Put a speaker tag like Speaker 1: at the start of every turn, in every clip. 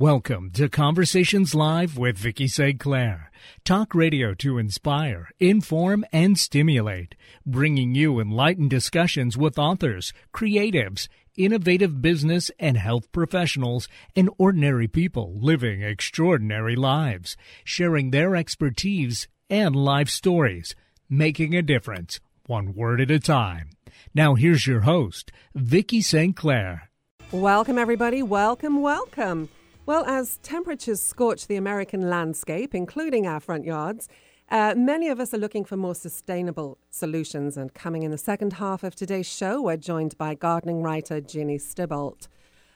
Speaker 1: Welcome to Conversations Live with Vicki St. Clair. Talk radio to inspire, inform, and stimulate, bringing you enlightened discussions with authors, creatives, innovative business and health professionals, and ordinary people living extraordinary lives, sharing their expertise and life stories, making a difference, one word at a time. Now here's your host, Vicki St. Clair.
Speaker 2: Welcome, everybody. Welcome, welcome. Well, as temperatures scorch the American landscape, including our front yards, uh, many of us are looking for more sustainable solutions. And coming in the second half of today's show, we're joined by gardening writer Ginny Stibolt.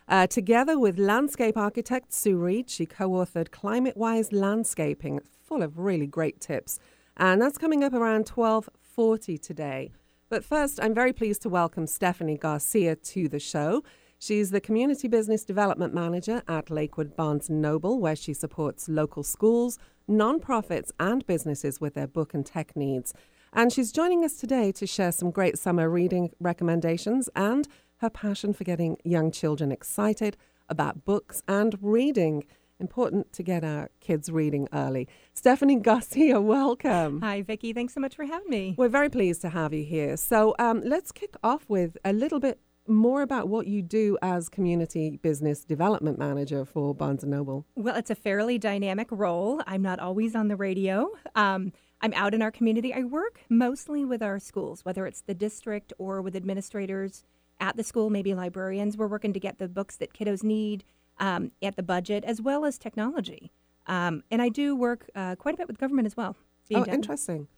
Speaker 2: Uh, together with landscape architect Sue Reed, she co authored Climate Wise Landscaping, full of really great tips. And that's coming up around 1240 today. But first, I'm very pleased to welcome Stephanie Garcia to the show. She's the Community Business Development Manager at Lakewood Barnes Noble, where she supports local schools, nonprofits, and businesses with their book and tech needs. And she's joining us today to share some great summer reading recommendations and her passion for getting young children excited about books and reading. Important to get our kids reading early. Stephanie Garcia, welcome.
Speaker 3: Hi, Vicki. Thanks so much for having me.
Speaker 2: We're very pleased to have you here. So um, let's kick off with a little bit more about what you do as community business development manager for Barnes and Noble.
Speaker 3: Well, it's a fairly dynamic role. I'm not always on the radio. Um, I'm out in our community. I work mostly with our schools, whether it's the district or with administrators at the school, maybe librarians. We're working to get the books that kiddos need um, at the budget, as well as technology. Um, and I do work uh, quite a bit with government as well.
Speaker 2: Oh, done. interesting.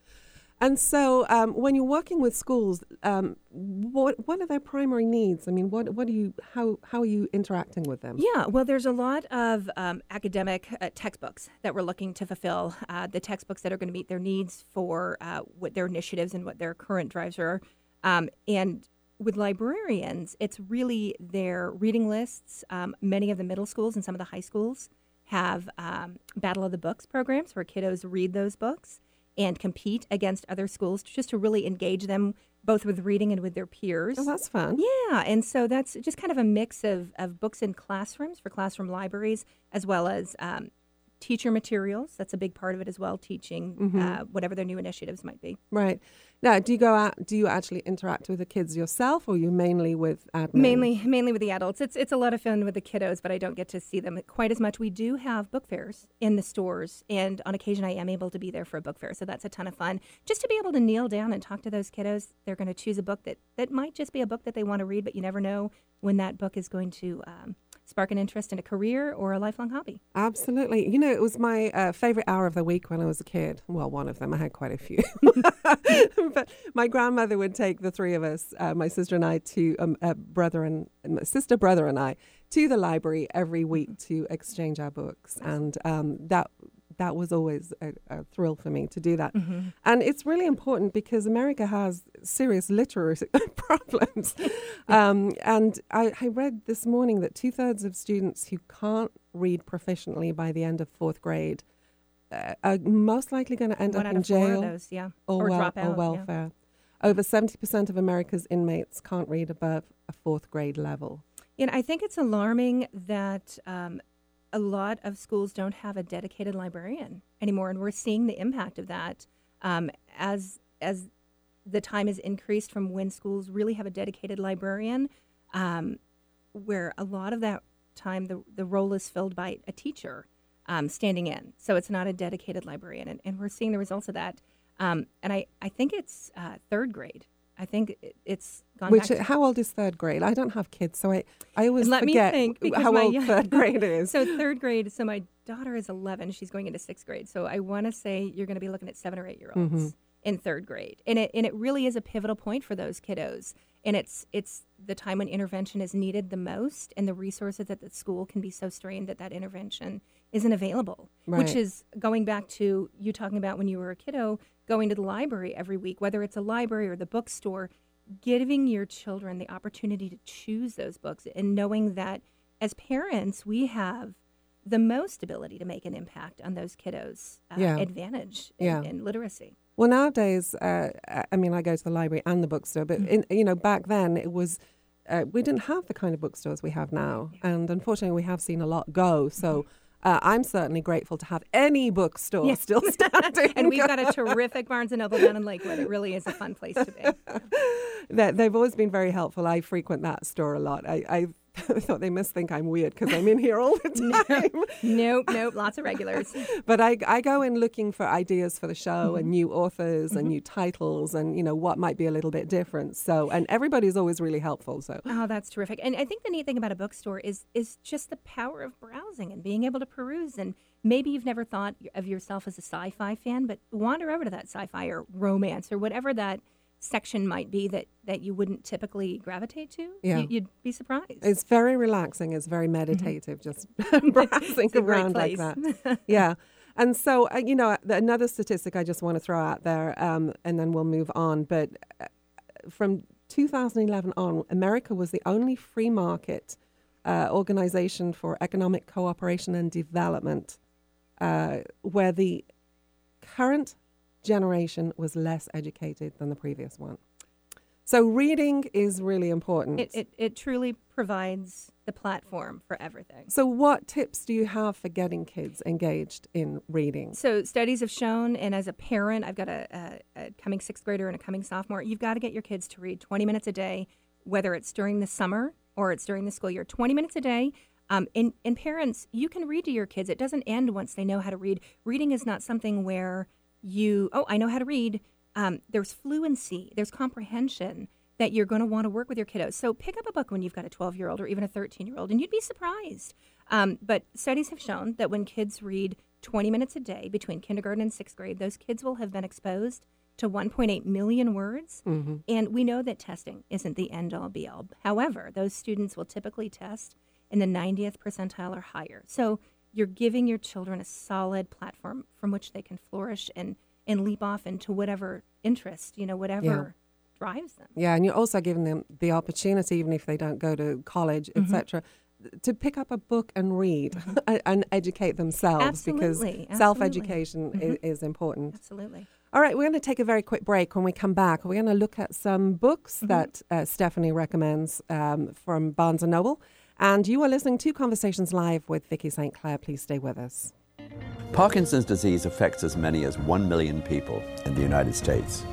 Speaker 2: And so, um, when you're working with schools, um, what what are their primary needs? I mean, what what do you how how are you interacting with them?
Speaker 3: Yeah, well, there's a lot of um, academic uh, textbooks that we're looking to fulfill. Uh, the textbooks that are going to meet their needs for uh, what their initiatives and what their current drives are. Um, and with librarians, it's really their reading lists. Um, many of the middle schools and some of the high schools have um, Battle of the Books programs where kiddos read those books and compete against other schools just to really engage them both with reading and with their peers.
Speaker 2: Oh, that's fun.
Speaker 3: Yeah, and so that's just kind of a mix of, of books in classrooms for classroom libraries as well as um, teacher materials. That's a big part of it as well, teaching mm-hmm. uh, whatever their new initiatives might be.
Speaker 2: Right. Now, do you go out? Do you actually interact with the kids yourself, or you mainly with admin?
Speaker 3: Mainly, mainly with the adults. It's it's a lot of fun with the kiddos, but I don't get to see them quite as much. We do have book fairs in the stores, and on occasion I am able to be there for a book fair, so that's a ton of fun. Just to be able to kneel down and talk to those kiddos, they're going to choose a book that that might just be a book that they want to read, but you never know when that book is going to um, spark an interest in a career or a lifelong hobby.
Speaker 2: Absolutely. You know, it was my uh, favorite hour of the week when I was a kid. Well, one of them. I had quite a few. but my grandmother would take the three of us, uh, my sister and I, to um, uh, brother and sister, brother and I, to the library every week to exchange our books, and um, that that was always a, a, thrill for me to do that. Mm-hmm. And it's really important because America has serious literacy problems. um, and I, I, read this morning that two thirds of students who can't read proficiently by the end of fourth grade uh, are most likely going to end
Speaker 3: One
Speaker 2: up in jail
Speaker 3: those, yeah.
Speaker 2: or,
Speaker 3: or,
Speaker 2: well,
Speaker 3: out,
Speaker 2: or welfare. Yeah. Over 70% of America's inmates can't read above a fourth grade level.
Speaker 3: And I think it's alarming that um, a lot of schools don't have a dedicated librarian anymore, and we're seeing the impact of that um, as as the time has increased from when schools really have a dedicated librarian, um, where a lot of that time the the role is filled by a teacher um, standing in, so it's not a dedicated librarian, and, and we're seeing the results of that. Um, and I I think it's uh, third grade I think it's gone.
Speaker 2: Which how old is third grade? I don't have kids, so I I always
Speaker 3: Let
Speaker 2: forget
Speaker 3: me think
Speaker 2: how old young, third grade is.
Speaker 3: so third grade. So my daughter is 11. She's going into sixth grade. So I want to say you're going to be looking at seven or eight year olds mm-hmm. in third grade, and it and it really is a pivotal point for those kiddos. And it's it's the time when intervention is needed the most, and the resources that the school can be so strained that that intervention isn't available.
Speaker 2: Right.
Speaker 3: Which is going back to you talking about when you were a kiddo going to the library every week, whether it's a library or the bookstore, giving your children the opportunity to choose those books and knowing that as parents, we have the most ability to make an impact on those kiddos' uh, yeah. advantage in, yeah. in, literacy.
Speaker 2: Well, nowadays, uh, I mean, I go to the library and the bookstore, but mm-hmm. in, you know, back then it was uh, we didn't have the kind of bookstores we have now, and unfortunately, we have seen a lot go. So. Uh, I'm certainly grateful to have any bookstore
Speaker 3: Yes.
Speaker 2: still standing.
Speaker 3: and we've got a terrific Barnes and Noble down in Lakewood. It really is a fun place to be.
Speaker 2: They- They've always been very helpful. I frequent that store a lot. I, I thought they must think I'm weird because I'm in here all the time.
Speaker 3: nope, nope, lots of regulars.
Speaker 2: but I, I go in looking for ideas for the show
Speaker 3: Mm-hmm.
Speaker 2: and new authors and new titles and you know what might be a little bit different. So and everybody's always really helpful. So
Speaker 3: Oh, that's terrific. And I think the neat thing about a bookstore is is just the power of browsing and being able to peruse. And maybe you've never thought of yourself as a sci-fi fan, but wander over to that sci-fi or romance or whatever that section might be that that you wouldn't typically gravitate to.
Speaker 2: Yeah.
Speaker 3: You, would be surprised.
Speaker 2: it's very relaxing. It's very meditative. Just browsing
Speaker 3: Mm-hmm. A great
Speaker 2: around like that. yeah. And so, uh, you know, another statistic I just want to throw out there, um, and then we'll move on. But uh, from 2011 on, America was the only free market uh, organization for economic cooperation and development uh, where the current generation was less educated than the previous one. So, reading is really important.
Speaker 3: It, it it truly provides the platform for everything.
Speaker 2: so, what tips do you have for getting kids engaged in reading?
Speaker 3: So studies have shown, and as a parent, I've got a, a, a coming sixth grader and a coming sophomore. You've got to get your kids to read 20 minutes a day, whether it's during the summer or it's during the school year. 20 minutes a day. Um, and, and parents, you can read to your kids. It doesn't end once they know how to read. Reading is not something where you, oh, I know how to read. Um, there's fluency, there's comprehension that you're going to want to work with your kiddos. So pick up a book when you've got a 12 year old or even a 13 year old, and you'd be surprised. Um, but studies have shown that when kids read 20 minutes a day between kindergarten and sixth grade, those kids will have been exposed to 1.8 million words. And we know that testing isn't the end all be all. However, those students will typically test in the 90th percentile or higher. So you're giving your children a solid platform from which they can flourish and, and leap off into whatever interest, you know, whatever drives them.
Speaker 2: Yeah, and you're also giving them the opportunity, even if they don't go to college,
Speaker 3: Mm-hmm.
Speaker 2: etc., to pick up a book and read and, and educate themselves because
Speaker 3: Absolutely,
Speaker 2: self education
Speaker 3: absolutely.
Speaker 2: is, is important.
Speaker 3: Absolutely.
Speaker 2: All right, we're going to take a very quick break. When we come back, we're going to look at some books
Speaker 3: Mm-hmm.
Speaker 2: that uh, Stephanie recommends um, from Barnes and Noble. And you are listening to Conversations Live with Vicki St. Clair. Please stay with us.
Speaker 4: Parkinson's disease affects as many as 1 million people in the United States.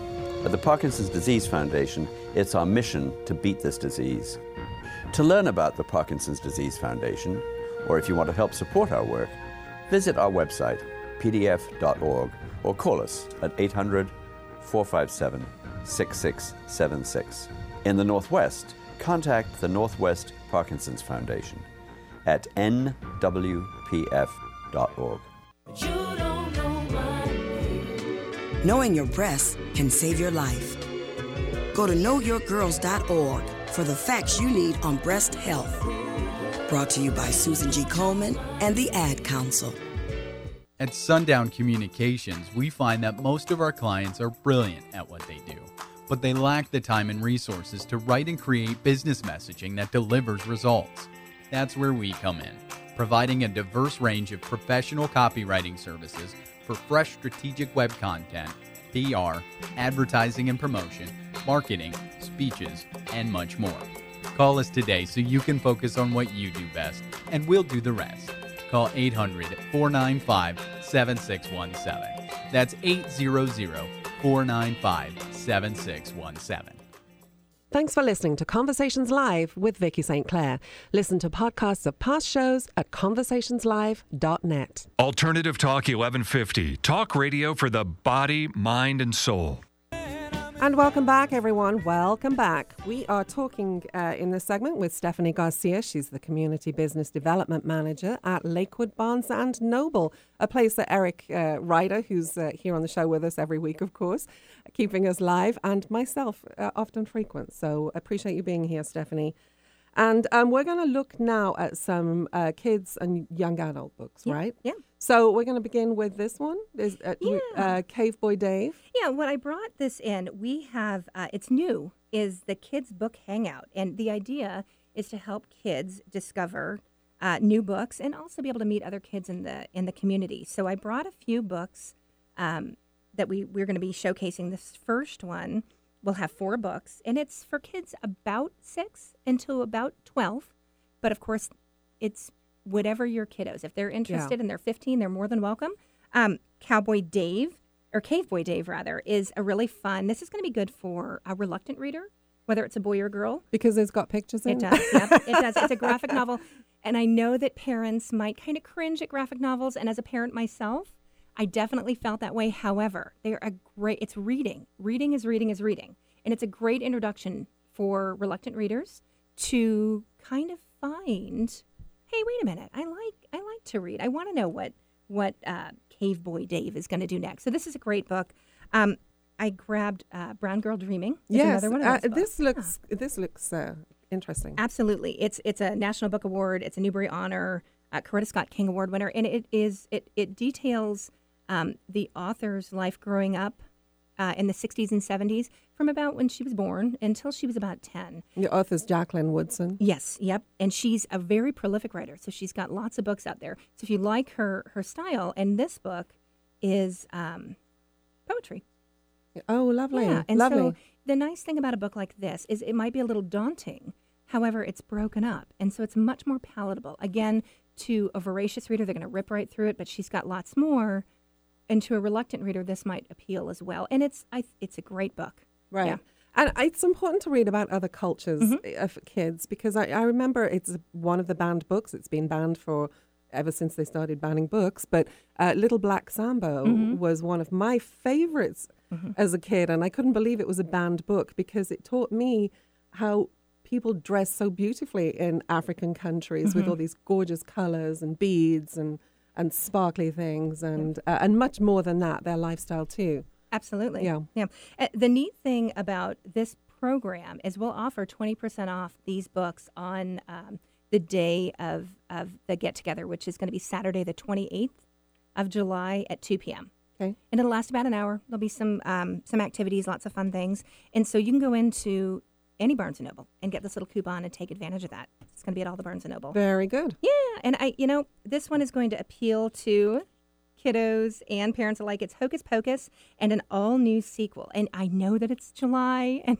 Speaker 4: At the Parkinson's Disease Foundation, it's our mission to beat this disease. To learn about the Parkinson's Disease Foundation, or if you want to help support our work, visit our website, pdf.org, or call us at 800 457 6676. In the Northwest, contact the Northwest Parkinson's Foundation at nwpf.org.
Speaker 5: Knowing your breasts can save your life. Go to knowyourgirls.org for the facts you need on breast health. Brought to you by Susan G. Komen and the Ad Council.
Speaker 6: At Sundown Communications, we find that most of our clients are brilliant at what they do, but they lack the time and resources to write and create business messaging that delivers results. That's where we come in, providing a diverse range of professional copywriting services for fresh strategic web content, PR, advertising and promotion, marketing, speeches, and much more. Call us today so you can focus on what you do best, and we'll do the rest. Call 800 495 7617. That's 800 495 7617.
Speaker 2: Thanks for listening to Conversations Live with Vicki St. Clair. Listen to podcasts of past shows at conversationslive.net.
Speaker 7: Alternative Talk 1150. Talk radio for the body, mind, and soul.
Speaker 2: And welcome back, everyone. Welcome back. We are talking uh, in this segment with Stephanie Garcia. She's the Community Business Development Manager at Lakewood Barnes and Noble, a place that Eric uh, Ryder, who's uh, here on the show with us every week, of course, keeping us live, and myself uh, often frequent. So appreciate you being here, Stephanie. And um, we're going to look now at some uh, kids and young adult books, right?
Speaker 3: Yeah.
Speaker 2: So we're going to begin with this one. Is uh,
Speaker 3: Yeah.
Speaker 2: uh, Cave Boy Dave?
Speaker 3: Yeah, when I brought this in, we have uh, it's new is the kids book hangout, and the idea is to help kids discover uh, new books and also be able to meet other kids in the in the community. So I brought a few books um, that we we're going to be showcasing. This first one we'll have four books, and it's for kids about six until about 12. But of course, it's whatever your kiddos. If they're interested and they're 15, they're more than welcome. Um, Cowboy Dave, or Cave Boy Dave, rather, is a really fun. This is going to be good for a reluctant reader, whether it's a boy or girl.
Speaker 2: Because it's got pictures in
Speaker 3: It does. yep, it does. It's a graphic novel. And I know that parents might kind of cringe at graphic novels. And as a parent myself, I definitely felt that way. However, they're a great, it's reading. Reading is reading is reading. And it's a great introduction for reluctant readers to kind of find, hey, wait a minute, I like, I like to read. I want to know what, what uh, Cave Boy Dave is going to do next. So this is a great book. Um, I grabbed uh, Brown Girl Dreaming.
Speaker 2: Yes,
Speaker 3: another one of
Speaker 2: uh, this looks this looks uh, interesting.
Speaker 3: Absolutely, it's it's a National Book Award. It's a Newbery Honor, uh, Coretta Scott King Award winner, and it is it it details um, the author's life growing up uh, in the '60s and '70s, from about when she was born until she was about 10.
Speaker 2: The author's Jacqueline Woodson.
Speaker 3: Yes, yep, and she's a very prolific writer, so she's got lots of books out there. So if you like her her style, and this book is um, poetry.
Speaker 2: Oh, lovely,
Speaker 3: Yeah, and
Speaker 2: lovely.
Speaker 3: so the nice thing about a book like this is it might be a little daunting. However, it's broken up, and so it's much more palatable. Again, to a voracious reader, they're going to rip right through it, but she's got lots more. And to a reluctant reader, this might appeal as well. And it's I, it's a great book.
Speaker 2: Right.
Speaker 3: Yeah.
Speaker 2: And it's important to read about other cultures
Speaker 3: Mm-hmm.
Speaker 2: of kids because I, I remember it's one of the banned books. It's been banned for ever since they started banning books. But uh, Little Black Sambo
Speaker 3: Mm-hmm.
Speaker 2: was one of my favorites as a kid. And I couldn't believe it was a banned book because it taught me how people dress so beautifully in African countries
Speaker 3: Mm-hmm.
Speaker 2: with all these gorgeous colors and beads and, and sparkly things and, uh, and much more than that, their lifestyle too.
Speaker 3: Absolutely.
Speaker 2: Yeah.
Speaker 3: Yeah. Uh, the neat thing about this program is we'll offer 20% off these books on um, the day of, of the get together, which is going to be Saturday, the 28th of July at 2 p.m.
Speaker 2: Okay.
Speaker 3: And it'll last about an hour. There'll be some um, some activities, lots of fun things. And so you can go into any Barnes & Noble and get this little coupon and take advantage of that. It's going to be at all the Barnes & Noble.
Speaker 2: Very good.
Speaker 3: Yeah, and I, you know, this one is going to appeal to kiddos and parents alike. It's Hocus Pocus and an all new sequel. And I know that it's July and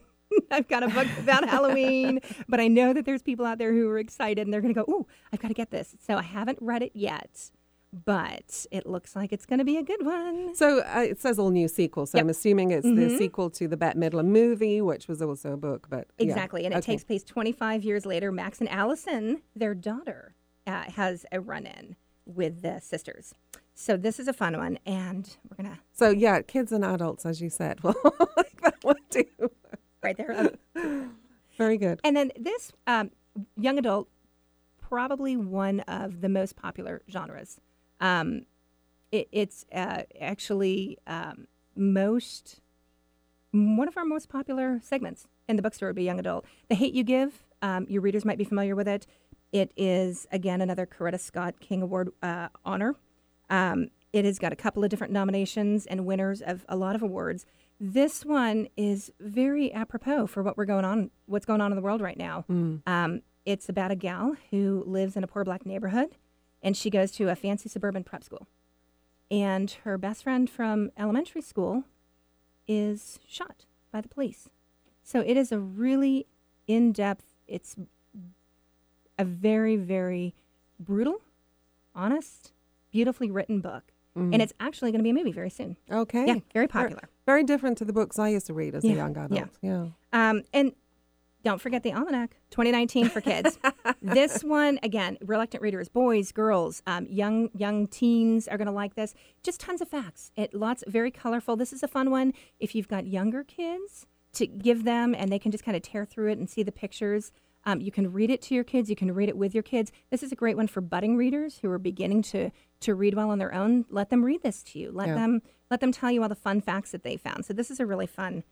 Speaker 3: I've got a book about Halloween, but I know that there's people out there who are excited and they're going to go, "Ooh, I've got to get this." So I haven't read it yet, but it looks like it's going to be a good one.
Speaker 2: So uh, it says all new sequel. So
Speaker 3: Yep.
Speaker 2: I'm assuming it's the
Speaker 3: Mhm.
Speaker 2: sequel to the Bette Midler movie, which was also a book. But yeah.
Speaker 3: Exactly, and it
Speaker 2: Okay.
Speaker 3: takes place 25 years later. Max and Allison, their daughter, uh, has a run-in with the sisters. So this is a fun one, and we're gonna
Speaker 2: So yeah, kids and adults, as you said, will like that one too.
Speaker 3: right there. Um,
Speaker 2: Very good.
Speaker 3: and then this um, young adult, probably one of the most popular genres. Um, it, it's uh, actually um, most one of our most popular segments in the bookstore would be young adult. The Hate You Give. Um, your readers might be familiar with it. It is again another Coretta Scott King Award uh, honor. Um, it has got a couple of different nominations and winners of a lot of awards. This one is very apropos for what we're going on, what's going on in the world right now. Um, it's about a gal who lives in a poor black neighborhood, and she goes to a fancy suburban prep school. And her best friend from elementary school is shot by the police. So it is a really in depth, it's a very, very brutal, honest, beautifully written book. And it's actually going to be a movie very soon.
Speaker 2: Okay.
Speaker 3: Yeah, very popular.
Speaker 2: Very different to the books I used to read as a young adult.
Speaker 3: yeah.
Speaker 2: Yeah.
Speaker 3: Um, and don't forget the almanac 2019 for kids. this one again, reluctant readers, boys, girls, um, young young teens are going to like this. Just tons of facts. It lots very colorful. This is a fun one if you've got younger kids to give them and they can just kind of tear through it and see the pictures. Um, you can read it to your kids. You can read it with your kids. This is a great one for budding readers who are beginning to to read well on their own. Let them read this to you. Let
Speaker 2: Yeah.
Speaker 3: them let them tell you all the fun facts that they found. So this is a really fun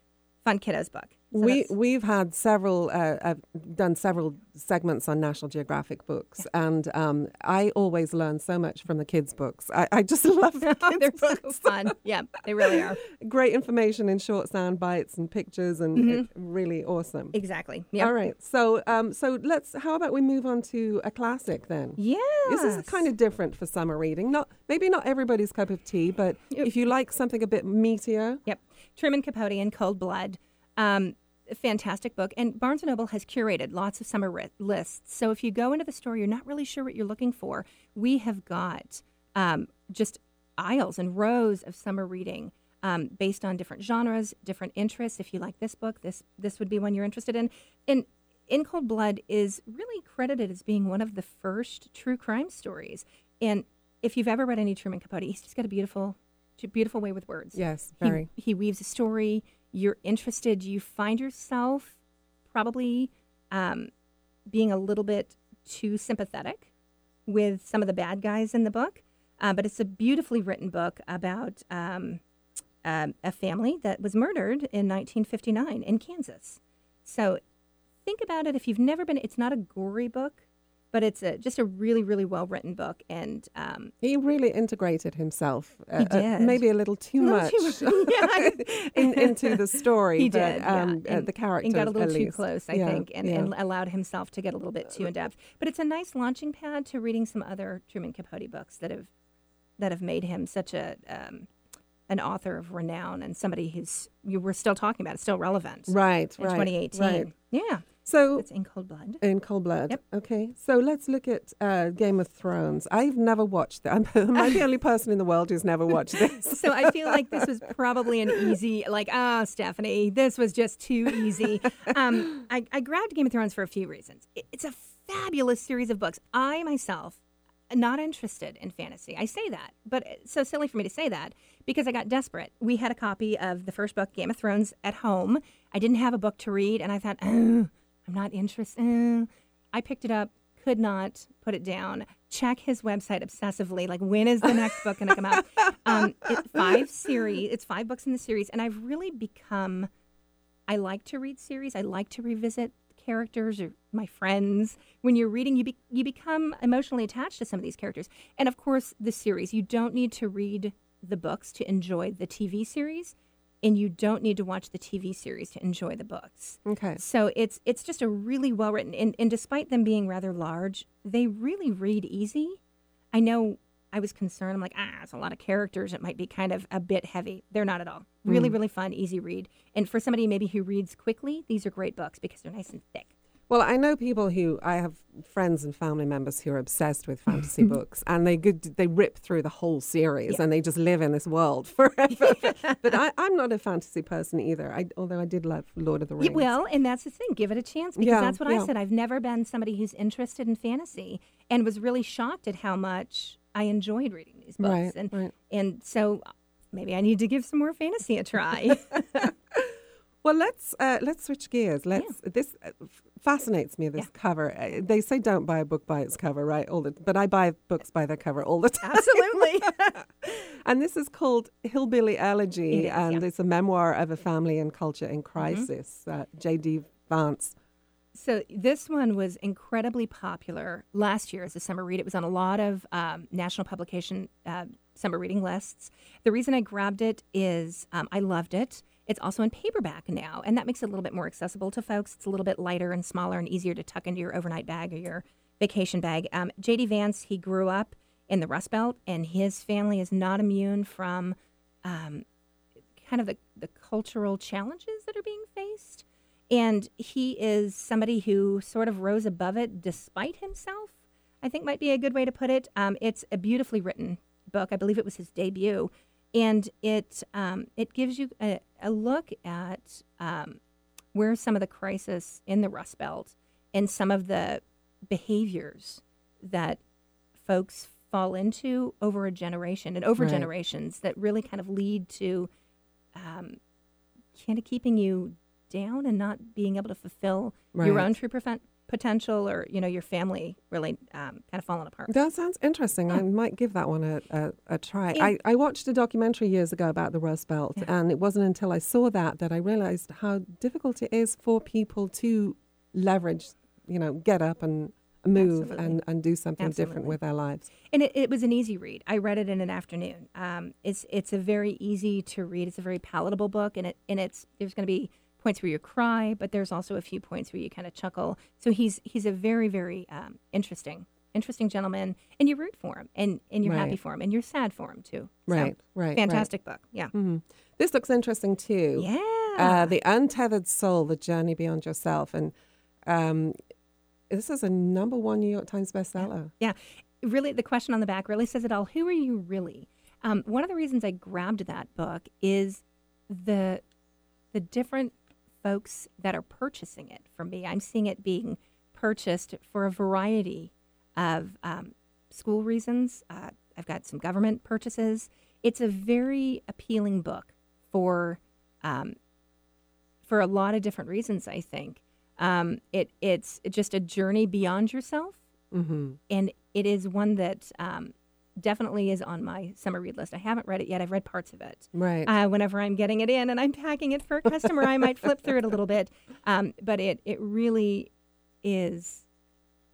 Speaker 3: fun kiddos book. So
Speaker 2: we we've had several uh, uh, done several segments on National Geographic books, and um, I always learn so much from the kids' books. I, I just love the kids'
Speaker 3: they're so
Speaker 2: books.
Speaker 3: fun. Yeah, they really are.
Speaker 2: Great information in short sound bites and pictures, and
Speaker 3: Mm-hmm.
Speaker 2: really awesome.
Speaker 3: Exactly. Yeah.
Speaker 2: All right, so um, so let's. How about we move on to a classic then?
Speaker 3: Yeah.
Speaker 2: This is kind of different for summer reading. Not maybe not everybody's cup of tea, but
Speaker 3: Yep.
Speaker 2: if you like something a bit meatier,
Speaker 3: Yep. Truman Capote in Cold Blood. Um, fantastic book. And Barnes & Noble has curated lots of summer ri- lists. So if you go into the store, you're not really sure what you're looking for. We have got um, just aisles and rows of summer reading um, based on different genres, different interests. If you like this book, this this would be one you're interested in. And In Cold Blood is really credited as being one of the first true crime stories. And if you've ever read any Truman Capote, he's just got a beautiful, beautiful way with words.
Speaker 2: Yes,
Speaker 3: He-
Speaker 2: very.
Speaker 3: He, weaves a story. You're interested. You find yourself probably um, being a little bit too sympathetic with some of the bad guys in the book. Uh, but it's a beautifully written book about um, um, a family that was murdered in 1959 in Kansas. So think about it. If you've never been, it's not a gory book, but it's a, just a really, really well written book. And um,
Speaker 2: He really integrated himself, uh,
Speaker 3: He
Speaker 2: uh,
Speaker 3: did.
Speaker 2: maybe a little too
Speaker 3: A little
Speaker 2: much,
Speaker 3: too much,
Speaker 2: in, into the story.
Speaker 3: he
Speaker 2: but,
Speaker 3: did, yeah.
Speaker 2: um, uh,
Speaker 3: and,
Speaker 2: the character
Speaker 3: and got a little too close, I
Speaker 2: Yeah,
Speaker 3: think, and,
Speaker 2: yeah.
Speaker 3: and allowed himself to get a little bit too in depth. But it's a nice launching pad to reading some other Truman Capote books that have that have made him such a um, an author of renown and somebody who's you we're still talking about, it's still relevant
Speaker 2: right,
Speaker 3: in
Speaker 2: right,
Speaker 3: 2018.
Speaker 2: right.
Speaker 3: Yeah,
Speaker 2: So
Speaker 3: it's in cold blood.
Speaker 2: In Cold Blood.
Speaker 3: Yep.
Speaker 2: Okay. So let's look at uh, Game of Thrones. I've never watched that. I'm, I'm the only person in the world who's never watched this.
Speaker 3: So I feel like this was probably an easy, like, ah, Stephanie, this was just too easy. Um, I, I grabbed Game of Thrones for a few reasons. It- It's a fabulous series of books. I myself, not interested in fantasy. I say that, but it's so silly for me to say that because I got desperate. We had a copy of the first book, Game of Thrones, at home. I didn't have a book to read, and I thought, oh, I'm not interested. Uh. I picked it up, could not put it down. Check his website obsessively. Like, when is the next book going to come out? Um, it's five series. It's five books in the series, and I've really become. I like to read series. I like to revisit characters or my friends. When you're reading, you be, you become emotionally attached to some of these characters, and of course, the series. You don't need to read the books to enjoy the TV series, and you don't need to watch the TV series to enjoy the books.
Speaker 2: Okay.
Speaker 3: So it's it's just a really well written, and, and despite them being rather large, they really read easy. I know I was concerned. I'm like, ah, it's a lot of characters. It might be kind of a bit heavy. They're not at all. Really, really fun, easy read. And for somebody maybe who reads quickly, these are great books because they're nice and thick.
Speaker 2: Well, I know people who I have friends and family members who are obsessed with fantasy books, and they good they rip through the whole series
Speaker 3: Yeah.
Speaker 2: and they just live in this world forever. but I, I'm not a fantasy person either. I, although I did love Lord of the Rings.
Speaker 3: well, and that's the thing. Give it a chance because
Speaker 2: Yeah,
Speaker 3: that's what
Speaker 2: yeah.
Speaker 3: I said. I've never been somebody who's interested in fantasy and was really shocked at how much I enjoyed reading these books.
Speaker 2: Right,
Speaker 3: and
Speaker 2: right.
Speaker 3: and so maybe I need to give some more fantasy a try.
Speaker 2: Well, let's uh, let's switch gears. Let's this uh, f- fascinates me. This
Speaker 3: Yeah.
Speaker 2: cover. Uh, they say don't buy a book by its cover, right? All the but I buy books by their cover all the time.
Speaker 3: Absolutely.
Speaker 2: and this is called Hillbilly Elegy,
Speaker 3: It is,
Speaker 2: and
Speaker 3: yeah. Mm-hmm.
Speaker 2: it's a memoir of a family and culture in crisis. Uh, J.D. Vance.
Speaker 3: So this one was incredibly popular last year as a summer read. It was on a lot of um, national publication uh, summer reading lists. The reason I grabbed it is um, I loved it. It's also in paperback now, and that makes it a little bit more accessible to folks. It's a little bit lighter and smaller and easier to tuck into your overnight bag or your vacation bag. Um, J.D. Vance, he grew up in the Rust Belt, and his family is not immune from um, kind of the, the cultural challenges that are being faced. And he is somebody who sort of rose above it despite himself, I think might be a good way to put it. Um, it's a beautifully written book. I believe it was his debut. And it, um, it gives you a, a look at um, where some of the crisis in the Rust Belt and some of the behaviors that folks fall into over a generation and over
Speaker 2: Right.
Speaker 3: generations that really kind of lead to um, kind of keeping you down and not being able to fulfill your own true profen- potential or you know your family really um, kind of falling apart.
Speaker 2: That sounds interesting. I might give that one a, a, a try.
Speaker 3: Yeah.
Speaker 2: I, I watched a documentary years ago about the Rust Belt,
Speaker 3: Yeah.
Speaker 2: and it wasn't until I saw that that I realized how difficult it is for people to leverage, you know, get up and move
Speaker 3: Absolutely.
Speaker 2: and, and do something different with their lives.
Speaker 3: And it, it was an easy read. I read it in an afternoon. Um, it's it's a very easy to read. It's a very palatable book, and it and it's there's going to be points where you cry, but there's also a few points where you kind of chuckle. So he's he's a very very um, interesting interesting gentleman, and you root for him, and and you're happy
Speaker 2: Right.
Speaker 3: for him, and you're sad for him too. So,
Speaker 2: Right, right, right.
Speaker 3: Fantastic book. Yeah.
Speaker 2: hmm This looks interesting too.
Speaker 3: Yeah.
Speaker 2: Uh, the Untethered Soul: The Journey Beyond Yourself, and um, this is a number one New York Times bestseller.
Speaker 3: Yeah, really, the question on the back really says it all. Who are you really? Um, one of the reasons I grabbed that book is the the different folks that are purchasing it from me. I'm seeing it being purchased for a variety of um, school reasons. Uh, I've got some government purchases. It's a very appealing book for um, for a lot of different reasons. I think um, it it's just a journey beyond yourself,
Speaker 2: Mm-hmm.
Speaker 3: and it is one that um, definitely is on my summer read list. I haven't read it yet. I've read parts of it.
Speaker 2: Right.
Speaker 3: Uh, whenever I'm getting it in and I'm packing it for a customer, I might flip through it a little bit. Um, but it it really is.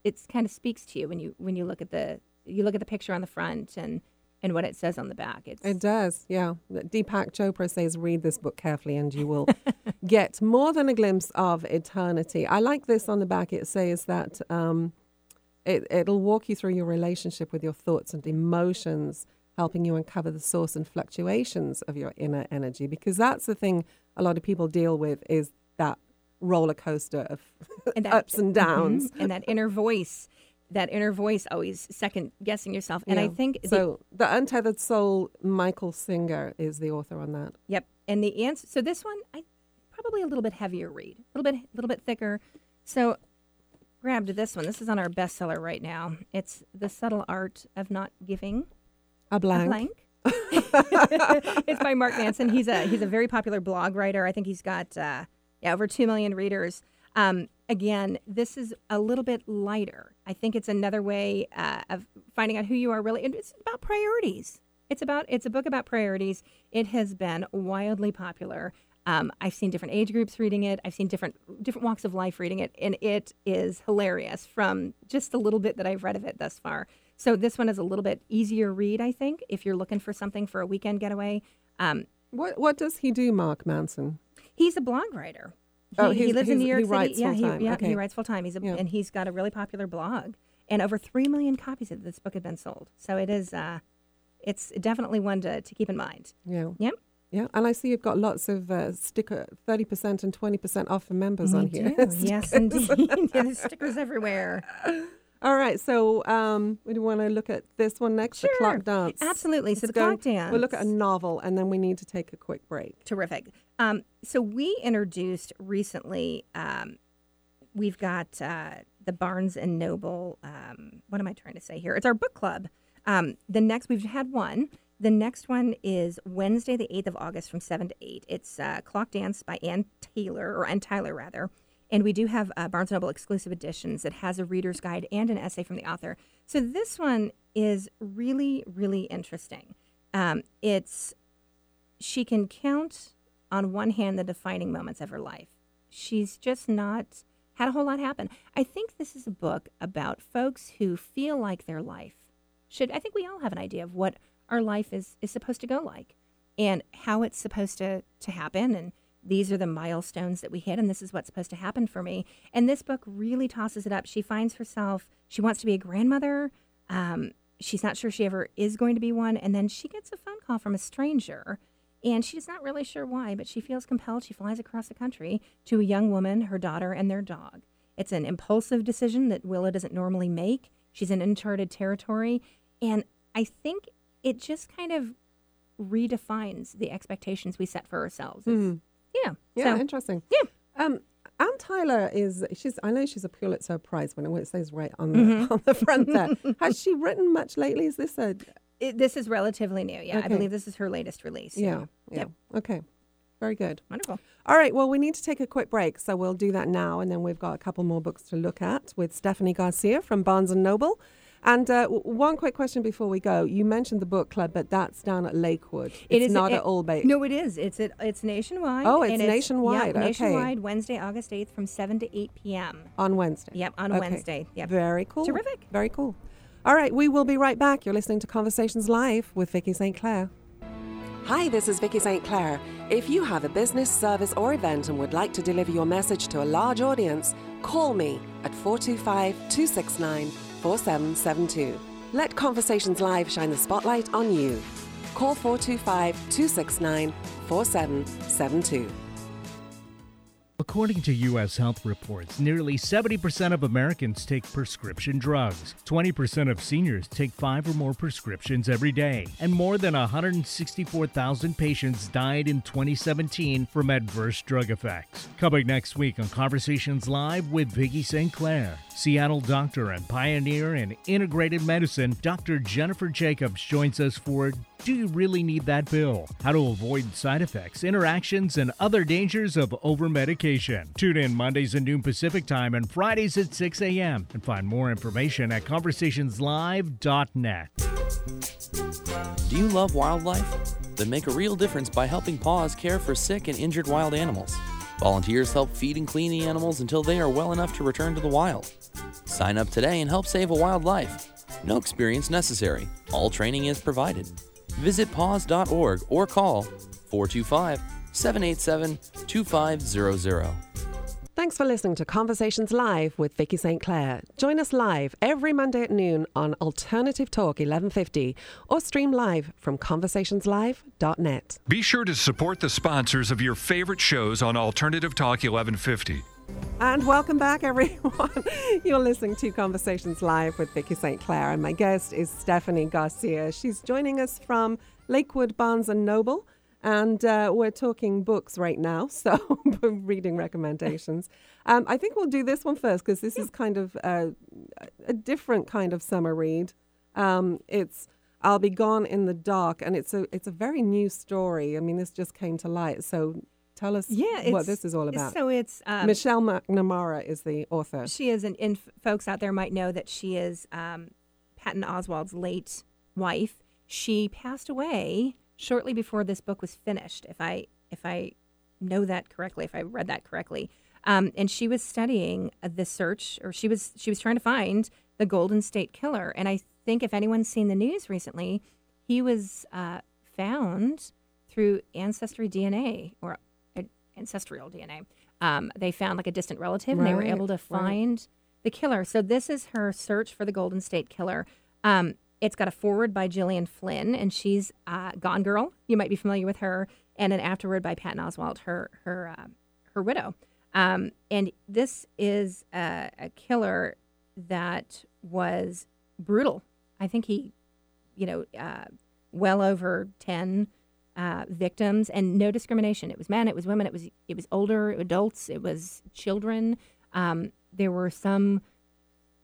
Speaker 3: It's kind of speaks to you when you when you look at the you look at the picture on the front and and what it says on the back. It's
Speaker 2: It does, yeah. Deepak Chopra says, read this book carefully and you will get more than a glimpse of eternity. I like this on the back. It says that um, it, it'll walk you through your relationship with your thoughts and emotions, helping you uncover the source and fluctuations of your inner energy. Because that's the thing a lot of people deal with is that roller coaster of
Speaker 3: And that-
Speaker 2: ups and downs.
Speaker 3: Mhm. and that inner voice, that inner voice always second guessing yourself. And I
Speaker 2: Yeah.
Speaker 3: think the-
Speaker 2: so. The Untethered Soul, Michael Singer is the author on that.
Speaker 3: Yep. And the answer. So this one, I probably a little bit heavier read, a little bit, a little bit thicker. So grabbed this one. This is on our bestseller right now. It's the subtle art of not giving
Speaker 2: A
Speaker 3: a
Speaker 2: blank.
Speaker 3: blank. it's by Mark Manson. He's a he's a very popular blog writer. I think he's got uh, yeah over two million readers. Um, again, this is a little bit lighter. I think it's another way uh, of finding out who you are really. And it's about priorities. It's about it's a book about priorities. It has been wildly popular. Um, I've seen different age groups reading it. I've seen different different walks of life reading it, and it is hilarious from just a little bit that I've read of it thus far. So this one is a little bit easier read, I think, if you're looking for something for a weekend getaway. Um,
Speaker 2: What what does he do, Mark Manson?
Speaker 3: he's a blog writer. He,
Speaker 2: Oh,
Speaker 3: he lives in New York
Speaker 2: he
Speaker 3: City.
Speaker 2: writes
Speaker 3: yeah,
Speaker 2: full-time.
Speaker 3: he, yeah,
Speaker 2: Okay.
Speaker 3: he writes full time. He's a,
Speaker 2: Yeah.
Speaker 3: and he's got a really popular blog, and over three million copies of this book have been sold. So it is, uh, it's definitely one to, to keep in mind.
Speaker 2: Yeah.
Speaker 3: Yep.
Speaker 2: Yeah, and I see you've got lots of uh, sticker, thirty percent and twenty percent off for members on here.
Speaker 3: yes, indeed. yeah, there's stickers everywhere.
Speaker 2: All right, so um, we want to look at this one next, the clock dance.
Speaker 3: Absolutely. So
Speaker 2: Let's
Speaker 3: the
Speaker 2: go-
Speaker 3: clock dance.
Speaker 2: We'll look at a novel, and then we need to take a quick break.
Speaker 3: Terrific. Um, so we introduced recently. Um, we've got uh, the Barnes and Noble. Um, what am I trying to say here? It's our book club. Um, the next we've had one. The next one is Wednesday, the eighth of August, from seven to eight. It's uh, Clock Dance by Ann Taylor or Anne Tyler rather. And we do have uh, Barnes Noble exclusive editions. It has a reader's guide and an essay from the author. So this one is really, really interesting. Um, it's she can count on one hand the defining moments of her life. She's just not had a whole lot happen. I think this is a book about folks who feel like their life should. I think we all have an idea of what our life is is supposed to go like, and how it's supposed to to happen. And these are the milestones that we hit, and this is what's supposed to happen for me. And this book really tosses it up. She finds herself. She wants to be a grandmother. Um, she's not sure she ever is going to be one, and then she gets a phone call from a stranger and she's not really sure why, but she feels compelled. She flies across the country to a young woman, her daughter, and their dog. It's an impulsive decision that Willa doesn't normally make. She's in uncharted territory. And I think it just kind of redefines the expectations we set for ourselves.
Speaker 2: Mhm.
Speaker 3: Yeah.
Speaker 2: Yeah,
Speaker 3: So,
Speaker 2: interesting.
Speaker 3: Yeah.
Speaker 2: Um, Anne Tyler is she's. I know she's a Pulitzer Prize winner. It says right on the
Speaker 3: Mhm.
Speaker 2: on the front there. Has she written much lately? Is this a
Speaker 3: it, this is relatively new. Yeah. I believe this is her latest release.
Speaker 2: yeah? Yeah.
Speaker 3: Yep.
Speaker 2: Okay. Very good.
Speaker 3: Wonderful.
Speaker 2: All right. Well, we need to take a quick break, so we'll do that now, and then we've got a couple more books to look at with Stephanie Garcia from Barnes and Noble. And uh, w- one quick question before we go: You mentioned the book club, but that's down at Lakewood. It's
Speaker 3: It is
Speaker 2: not
Speaker 3: it-
Speaker 2: at Old Bay.
Speaker 3: No, it is. It's it, it's nationwide.
Speaker 2: Oh, it's
Speaker 3: and
Speaker 2: nationwide,
Speaker 3: Yeah,
Speaker 2: okay.
Speaker 3: nationwide. Wednesday, August eighth, from seven to eight p.m.
Speaker 2: on Wednesday.
Speaker 3: Yep, on
Speaker 2: Okay.
Speaker 3: Wednesday. Yep.
Speaker 2: Very cool.
Speaker 3: Terrific.
Speaker 2: Very cool. All right, we will be right back. You're listening to Conversations Live with Vicki St. Clair. Hi, this is Vicki St. Clair. If you have a business, service, or event and would like to deliver your message to a large audience, call me at 425 269 4772. Let Conversations Live shine the spotlight on you. Call 425 269 4772.
Speaker 1: According to U.S. health reports, nearly 70% of Americans take prescription drugs. 20% of seniors take five or more prescriptions every day. And more than 164,000 patients died in 2017 from adverse drug effects. Coming next week on Conversations Live with Vicki St. Clair. Seattle doctor and pioneer in integrated medicine, Dr. Jennifer Jacobs joins us for Do You Really Need That Pill? How to Avoid Side Effects, Interactions, and Other Dangers of overmedication. Tune in Mondays at noon Pacific Time and Fridays at 6 a.m. and find more information at conversationslive.net.
Speaker 8: Do you love wildlife? Then make a real difference by helping PAWS care for sick and injured wild animals. Volunteers help feed and clean the animals until they are well enough to return to the wild. Sign up today and help save a wildlife. No experience necessary. All training is provided. Visit paws.org or call 425 787 2500.
Speaker 2: Thanks for listening to Conversations Live with Vicki St. Clair. Join us live every Monday at noon on Alternative Talk 1150 or stream live from conversationslive.net.
Speaker 7: Be sure to support the sponsors of your favorite shows on Alternative Talk 1150.
Speaker 2: And welcome back, everyone. You're listening to Conversations Live with Vicki St. Clair, and my guest is Stephanie Garcia. She's joining us from Lakewood Barnes and Noble. And uh, we're talking books right now, so reading recommendations. Um, I think we'll do this one first because this is kind of a, a, different kind of summer read. Um, it's "I'll Be Gone in the Dark," and it's a it's a very new story. I mean, this just came to light. So tell us
Speaker 3: yeah,
Speaker 2: what this is all about.
Speaker 3: So it's um,
Speaker 2: Michelle McNamara is the author.
Speaker 3: She is, and, and folks out there might know that she is um, Patton Oswalt's late wife. She passed away shortly before this book was finished, if I if I know that correctly, if I read that correctly. Um, and she was studying the search, or she was she was trying to find the Golden State Killer. And I think if anyone's seen the news recently, he was uh, found through ancestry DNA or uh, ancestral DNA. Um, they found like a distant relative, right, and they were able to find right. the killer. So this is her search for the Golden State Killer. Um, it's got a forward by Gillian Flynn, and she's uh, Gone Girl. You might be familiar with her, and an afterword by Patton Oswalt, her her uh, her widow. Um, and this is a, a, killer that was brutal. I think he, you know, uh, well over ten uh, victims, and no discrimination. It was men, it was women, it was it was older adults, it was children. Um, there were some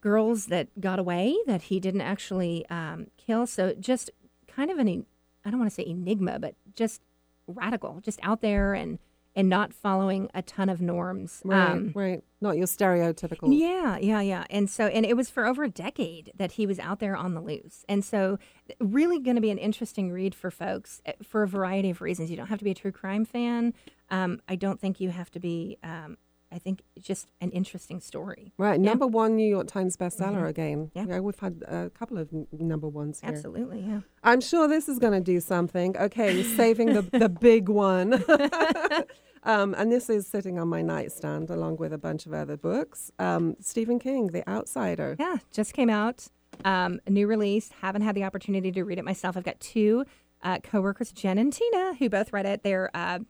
Speaker 3: girls that got away that he didn't actually um, kill. So just kind of an, I don't want to say enigma, but just radical, just out there and and not following a ton of norms.
Speaker 2: Right, um, right. Not your stereotypical.
Speaker 3: Yeah, yeah, yeah. And so, and it was for over a decade that he was out there on the loose. And so, really going to be an interesting read for folks eh, for a variety of reasons. You don't have to be a true crime fan. Um, I don't think you have to be um, I think it's just an interesting story.
Speaker 2: Right, yeah. number one New York Times bestseller
Speaker 3: mm-hmm.
Speaker 2: again.
Speaker 3: Yeah.
Speaker 2: yeah, we've had a couple of n- number ones here.
Speaker 3: Absolutely, yeah.
Speaker 2: I'm sure this is going to do something. Okay, saving the the big one. um, and this is sitting on my nightstand along with a bunch of other books. Um, Stephen King, The Outsider.
Speaker 3: Yeah, just came out. Um, a new release. Haven't had the opportunity to read it myself. I've got two uh, coworkers, Jen and Tina, who both read it. They're uh,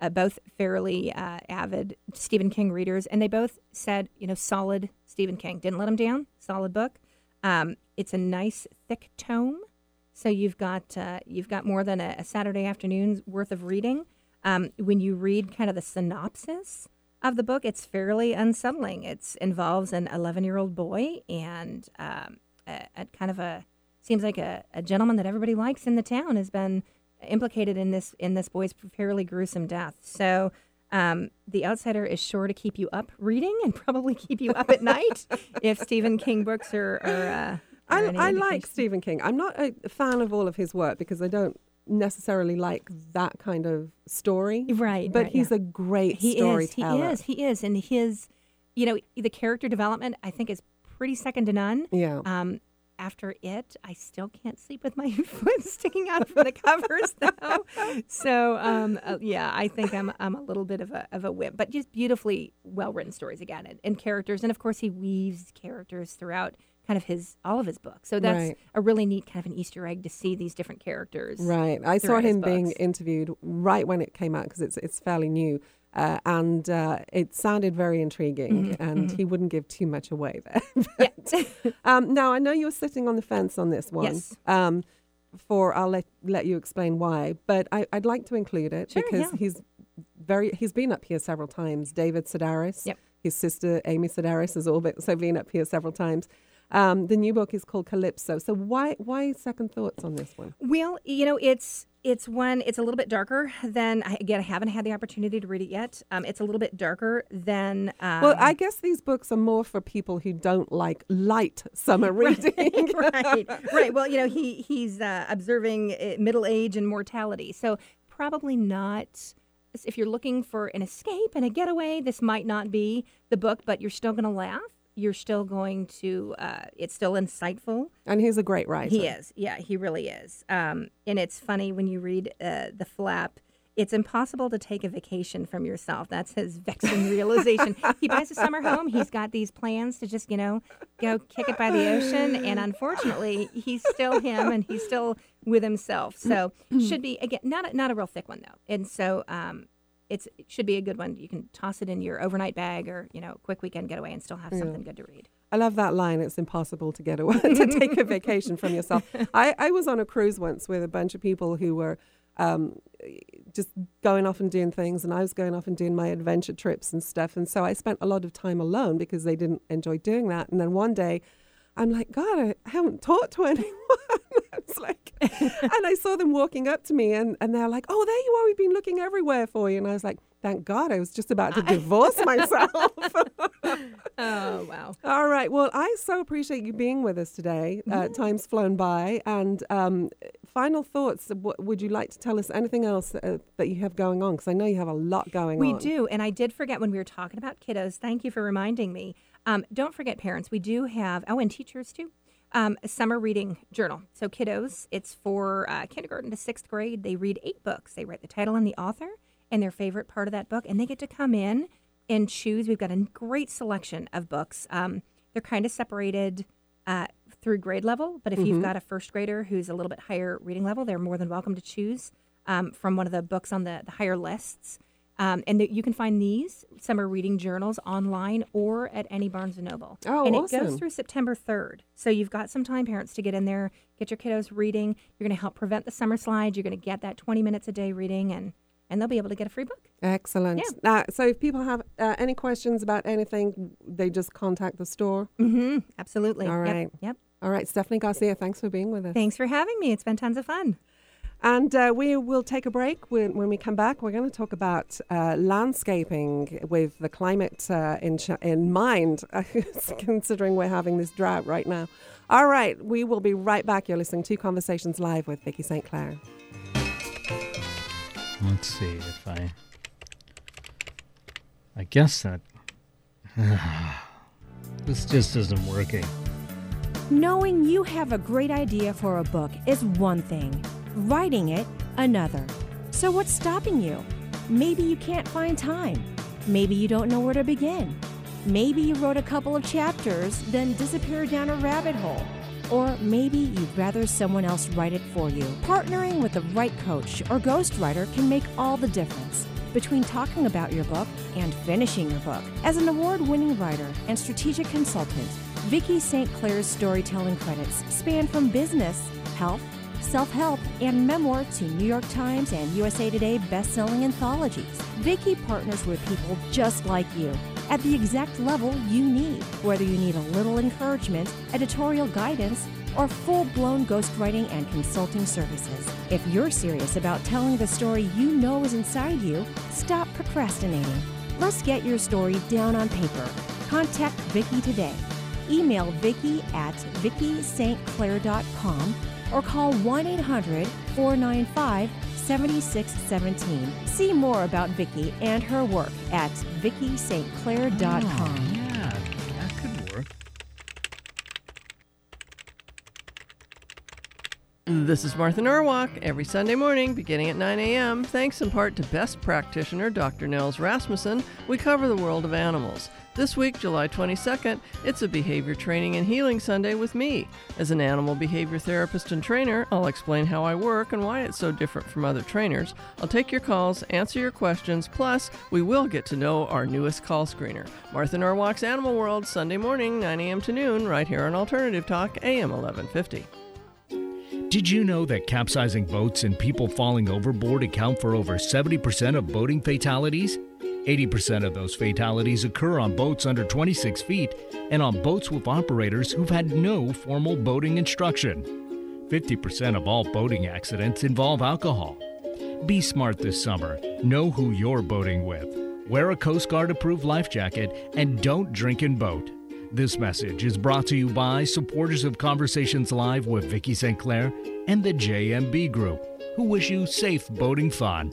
Speaker 3: uh, both fairly uh, avid Stephen King readers, and they both said, you know, solid Stephen King. Didn't let him down. Solid book. Um, it's a nice thick tome, so you've got uh, you've got more than a, a, Saturday afternoon's worth of reading. Um, when you read kind of the synopsis of the book, it's fairly unsettling. It involves an 11 year old boy and um, a, a, kind of a seems like a, a gentleman that everybody likes in the town has been implicated in this in this boy's fairly gruesome death. So um, the Outsider is sure to keep you up reading and probably keep you up at night if Stephen King books are. are, uh,
Speaker 2: I, I like Stephen King. I'm not a fan of all of his work because I don't necessarily like that kind of story.
Speaker 3: Right.
Speaker 2: But
Speaker 3: right,
Speaker 2: he's
Speaker 3: yeah.
Speaker 2: a great
Speaker 3: he
Speaker 2: storyteller.
Speaker 3: Is, he is. He is. And his, you know, the character development I think is pretty second to none.
Speaker 2: Yeah.
Speaker 3: Um, after it, I still can't sleep with my foot sticking out from the covers, though. So, um, uh, yeah, I think I'm I'm a little bit of a of a whip, but just beautifully well written stories again, and, and, characters, and of course he weaves characters throughout kind of his all of his books. So that's
Speaker 2: right.
Speaker 3: a really neat kind of an Easter egg to see these different characters.
Speaker 2: Right. I saw him being interviewed right when it came out because it's it's fairly new. Uh, and uh, it sounded very intriguing,
Speaker 3: Mm-hmm,
Speaker 2: and he wouldn't give too much away there. But, um, now, I know you're sitting on the fence on this one.
Speaker 3: Yes.
Speaker 2: Um, for I'll let let you explain why, but I, I'd like to include it
Speaker 3: Sure,
Speaker 2: because
Speaker 3: yeah.
Speaker 2: he's very he's been up here several times. David Sedaris,
Speaker 3: Yep.
Speaker 2: his sister Amy Sedaris has also been up here several times. Um, the new book is called Calypso. So why why second thoughts on this one?
Speaker 3: Well, you know, it's it's one. It's a little bit darker than. I- Again, I haven't had the opportunity to read it yet. Um, it's a little bit darker than. Um,
Speaker 2: well, I guess these books are more for people who don't like light summer reading.
Speaker 3: right, right. Well, you know, he he's uh, observing uh, middle age and mortality, so probably not. If you're looking for an escape and a getaway, this might not be the book, but you're still going to laugh. You're still going to. Uh, it's still insightful.
Speaker 2: and he's a great writer.
Speaker 3: He is. Yeah, he really is. Um, and it's funny when you read uh, the flap. It's impossible to take a vacation from yourself. That's his vexing realization. he buys a summer home. He's got these plans to just, you know, go kick it by the ocean. And unfortunately, he's still him and he's still with himself. So should be again not a, not a real thick one though. And so um, it's it should be a good one. You can toss it in your overnight bag or you know quick weekend getaway and still have something good to read.
Speaker 2: I love that line. It's impossible to get away to take a vacation from yourself. I, I was on a cruise once with a bunch of people who were um, just going off and doing things, and I was going off and doing my adventure trips and stuff. And so I spent a lot of time alone because they didn't enjoy doing that. And then one day, I'm like, God, I haven't talked to anyone. it's like, and I saw them walking up to me, and, and they're like, Oh, there you are. We've been looking everywhere for you. And I was like, Thank God, I was just about to divorce myself.
Speaker 3: Oh wow.
Speaker 2: All right. Well, I so appreciate you being with us today. Uh, time's flown by. And um, final thoughts. What, would you like to tell us anything else uh, that you have going on? Because I know you have a lot going
Speaker 3: We
Speaker 2: on.
Speaker 3: We do, and I did forget when we were talking about kiddos. Thank you for reminding me. Um, don't forget, parents. We do have oh, and teachers too. Um, a summer reading journal. So kiddos, it's for uh, kindergarten to sixth grade. They read eight books. They write the title and the author and their favorite part of that book, and they get to come in and choose. We've got a great selection of books. Um, they're kind of separated. Uh, through grade level, but if you've got a first grader who's a little bit higher reading level, they're more than welcome to choose um, from one of the books on the, the higher lists. Um, and that you can find these summer reading journals online or at any Barnes and Noble.
Speaker 2: Oh,
Speaker 3: and it goes through September 3rd. So you've got some time, parents, to get in there, get your kiddos reading. You're going to help prevent the summer slide. You're going to get that 20 minutes a day reading, and and they'll be able to get a free book.
Speaker 2: Excellent.
Speaker 3: Yeah.
Speaker 2: Now, so if people have uh, any questions about anything, they just contact the store.
Speaker 3: Mm-hmm. Absolutely.
Speaker 2: All right.
Speaker 3: Yep. Yep.
Speaker 2: All right. Stephanie Garcia, thanks for being with us.
Speaker 3: Thanks for having me. It's been tons of fun.
Speaker 2: And uh, we will take a break. When, when we come back, we're going to talk about uh, landscaping with the climate uh, in, ch- in mind, considering we're having this drought right now. All right, we will be right back. You're listening to Conversations Live with Vicki St. Clair.
Speaker 1: Let's see if I. I guess that. this just isn't working.
Speaker 9: Knowing you have a great idea for a book is one thing, writing it, another. So, what's stopping you? Maybe you can't find time. Maybe you don't know where to begin. Maybe you wrote a couple of chapters, then disappeared down a rabbit hole. Or maybe you'd rather someone else write it for you. Partnering with the right coach or ghostwriter can make all the difference between talking about your book and finishing your book. As an award winning writer and strategic consultant, Vicki St. Clair's storytelling credits span from business, health, self help, and memoir to New York Times and USA Today best-selling anthologies. Vicki partners with people just like you at the exact level you need, whether you need a little encouragement, editorial guidance, or full-blown ghostwriting and consulting services. If you're serious about telling the story you know is inside you, stop procrastinating. Let's get your story down on paper. Contact Vicki today. Email Vicki at VickySt.Clair.com or call 1 800 495 7617. See more about Vicki and her work at VickySt.Clair.com.
Speaker 1: Oh, yeah, that could work.
Speaker 10: This is Martha Norwalk every Sunday morning beginning at 9 a.m. Thanks in part to best practitioner Dr. Nels Rasmussen, we cover the world of animals. This week, July 22nd, it's a Behavior Training and Healing Sunday with me. As an animal behavior therapist and trainer, I'll explain how I work and why it's so different from other trainers. I'll take your calls, answer your questions, plus, we will get to know our newest call screener. Martha Norwalk's Animal World, Sunday morning, 9 a.m. to noon, right here on Alternative Talk, AM 1150.
Speaker 1: Did you know that capsizing boats and people falling overboard account for over 70% of boating fatalities? 80% of those fatalities occur on boats under 26 feet and on boats with operators who've had no formal boating instruction. 50% of all boating accidents involve alcohol. Be smart this summer. Know who you're boating with. Wear a Coast Guard approved life jacket and don't drink and boat. This message is brought to you by supporters of Conversations Live with Vicki St. Clair and the JMB Group, who wish you safe boating fun.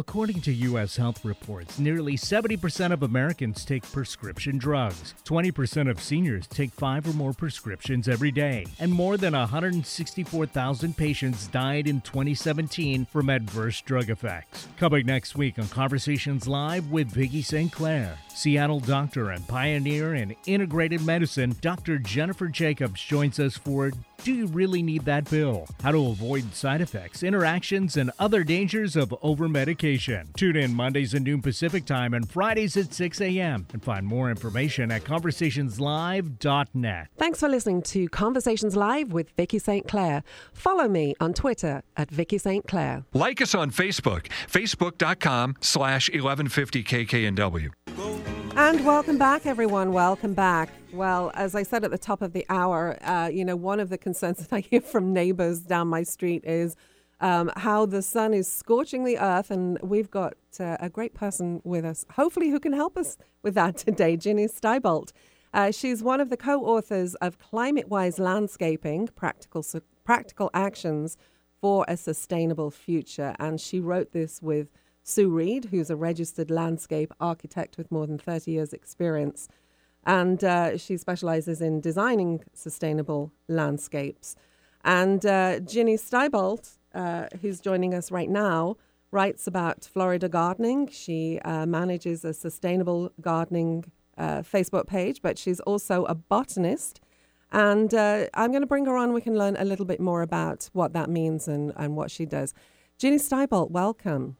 Speaker 1: According to U.S. health reports, nearly 70% of Americans take prescription drugs. 20% of seniors take five or more prescriptions every day. And more than 164,000 patients died in 2017 from adverse drug effects. Coming next week on Conversations Live with Vicki St. Clair. Seattle doctor and pioneer in integrated medicine, Dr. Jennifer Jacobs joins us for Do You Really Need That Pill? How to Avoid Side Effects, Interactions, and Other Dangers of Over Medication. Tune in Mondays at noon Pacific Time and Fridays at 6 a.m. and find more information at conversationslive.net.
Speaker 2: Thanks for listening to Conversations Live with Vicki St. Clair. Follow me on Twitter at Vicki St. Clair.
Speaker 7: Like us on Facebook, facebook.com slash 1150kknw.
Speaker 2: And welcome back, everyone. Welcome back. Well, as I said at the top of the hour, uh, you know, one of the concerns that I hear from neighbors down my street is um, how the sun is scorching the earth. And we've got uh, a great person with us, hopefully, who can help us with that today, Ginny Stibolt. Uh, she's one of the co authors of Climate Wise Landscaping Practical, Practical Actions for a Sustainable Future. And she wrote this with Sue Reed, who's a registered landscape architect with more than 30 years' experience. And uh, she specializes in designing sustainable landscapes. And uh, Ginny Stibolt, uh, who's joining us right now, writes about Florida gardening. She uh, manages a sustainable gardening uh, Facebook page, but she's also a botanist. And uh, I'm going to bring her on. We can learn a little bit more about what that means and, and what she does. Ginny Stibolt, welcome.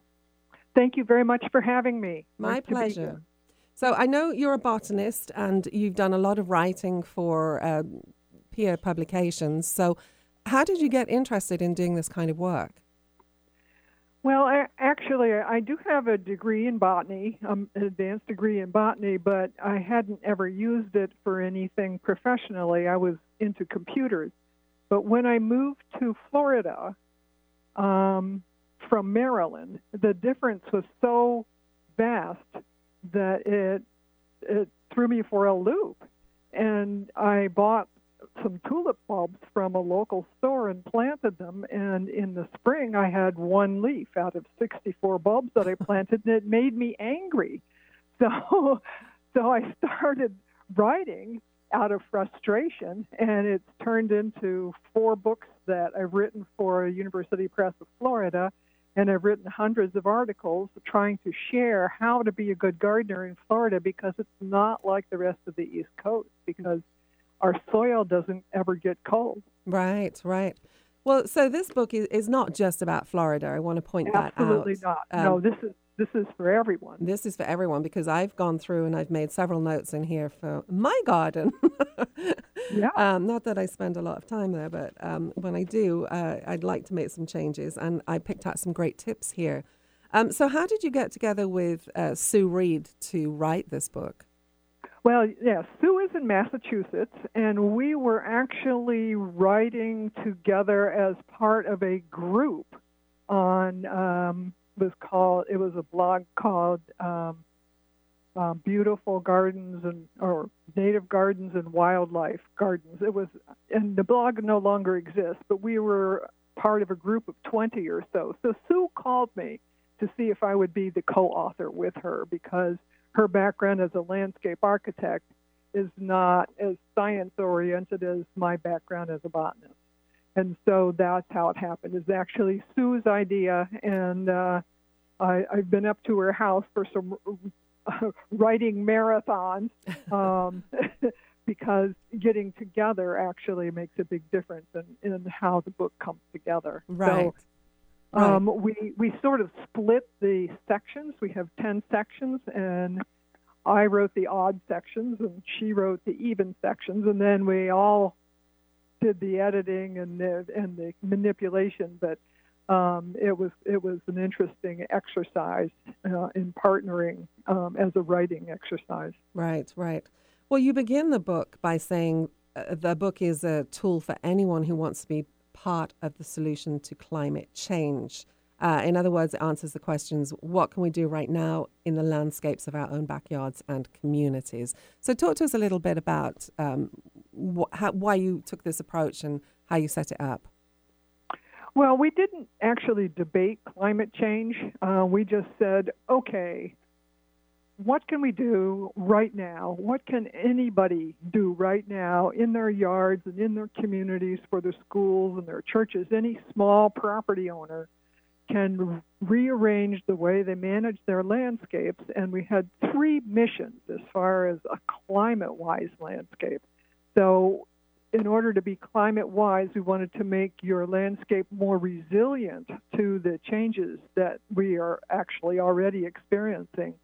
Speaker 11: Thank you very much for having me.
Speaker 2: My nice pleasure. So I know you're a botanist and you've done a lot of writing for uh, peer publications. So how did you get interested in doing this kind of work?
Speaker 11: Well, actually, I do have a degree in botany, um, an advanced degree in botany, but I hadn't ever used it for anything professionally. I was into computers. But when I moved to Florida, um, from Maryland, the difference was so vast that it it threw me for a loop. And I bought some tulip bulbs from a local store and planted them. And in the spring, I had one leaf out of 64 bulbs that I planted, and it made me angry. So, so I started writing out of frustration, and it's turned into four books that I've written for University Press of Florida and I've written hundreds of articles trying to share how to be a good gardener in Florida because it's not like the rest of the East Coast because our soil doesn't ever get cold.
Speaker 2: Right, right. Well, so this book is, is not just about Florida. I want to point
Speaker 11: Absolutely
Speaker 2: that out.
Speaker 11: Absolutely not. Um, no, this is this is for everyone.
Speaker 2: This is for everyone because I've gone through and I've made several notes in here for my garden.
Speaker 11: yeah.
Speaker 2: Um, not that I spend a lot of time there, but um, when I do, uh, I'd like to make some changes. And I picked out some great tips here. Um, so, how did you get together with uh, Sue Reed to write this book?
Speaker 11: Well, yeah, Sue is in Massachusetts, and we were actually writing together as part of a group on um, was called it was a blog called um, um, beautiful gardens and or native gardens and wildlife gardens. It was and the blog no longer exists but we were part of a group of 20 or so. So sue called me to see if i would be the co-author with her because her background as a landscape architect is not as science oriented as my background as a botanist and so that's how it happened. It's actually Sue's idea, and uh, I, I've been up to her house for some writing marathons um, because getting together actually makes a big difference in, in how the book comes together.
Speaker 2: Right.
Speaker 11: So, um, we we sort of split the sections. We have ten sections, and I wrote the odd sections, and she wrote the even sections, and then we all did the editing and the, and the manipulation. But um, it was it was an interesting exercise uh, in partnering um, as a writing exercise.
Speaker 2: Right, right. Well, you begin the book by saying uh, the book is a tool for anyone who wants to be part of the solution to climate change. Uh, in other words, it answers the questions what can we do right now in the landscapes of our own backyards and communities? So, talk to us a little bit about um, wh- how, why you took this approach and how you set it up.
Speaker 11: Well, we didn't actually debate climate change. Uh, we just said, okay, what can we do right now? What can anybody do right now in their yards and in their communities for their schools and their churches? Any small property owner can rearrange the way they manage their landscapes. And we had three missions as far as a climate wise landscape. So in order to be climate wise, we wanted to make your landscape more resilient to the changes that we are actually already experiencing.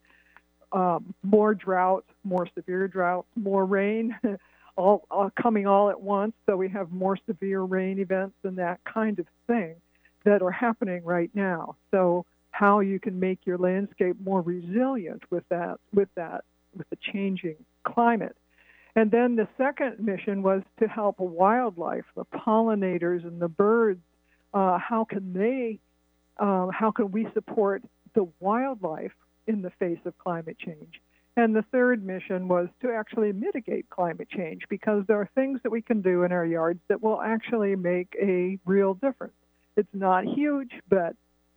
Speaker 11: Um, more drought, more severe drought, more rain, all, coming all at once. So we have more severe rain events and that kind of thing that are happening right now. So how you can make your landscape more resilient with that, with that, with the changing climate. And then the second mission was to help wildlife, the pollinators and the birds. Uh, how can they, uh, how can we support the wildlife in the face of climate change? And the third mission was to actually mitigate climate change because there are things that we can do in our yards that will actually make a real difference. It's not huge, but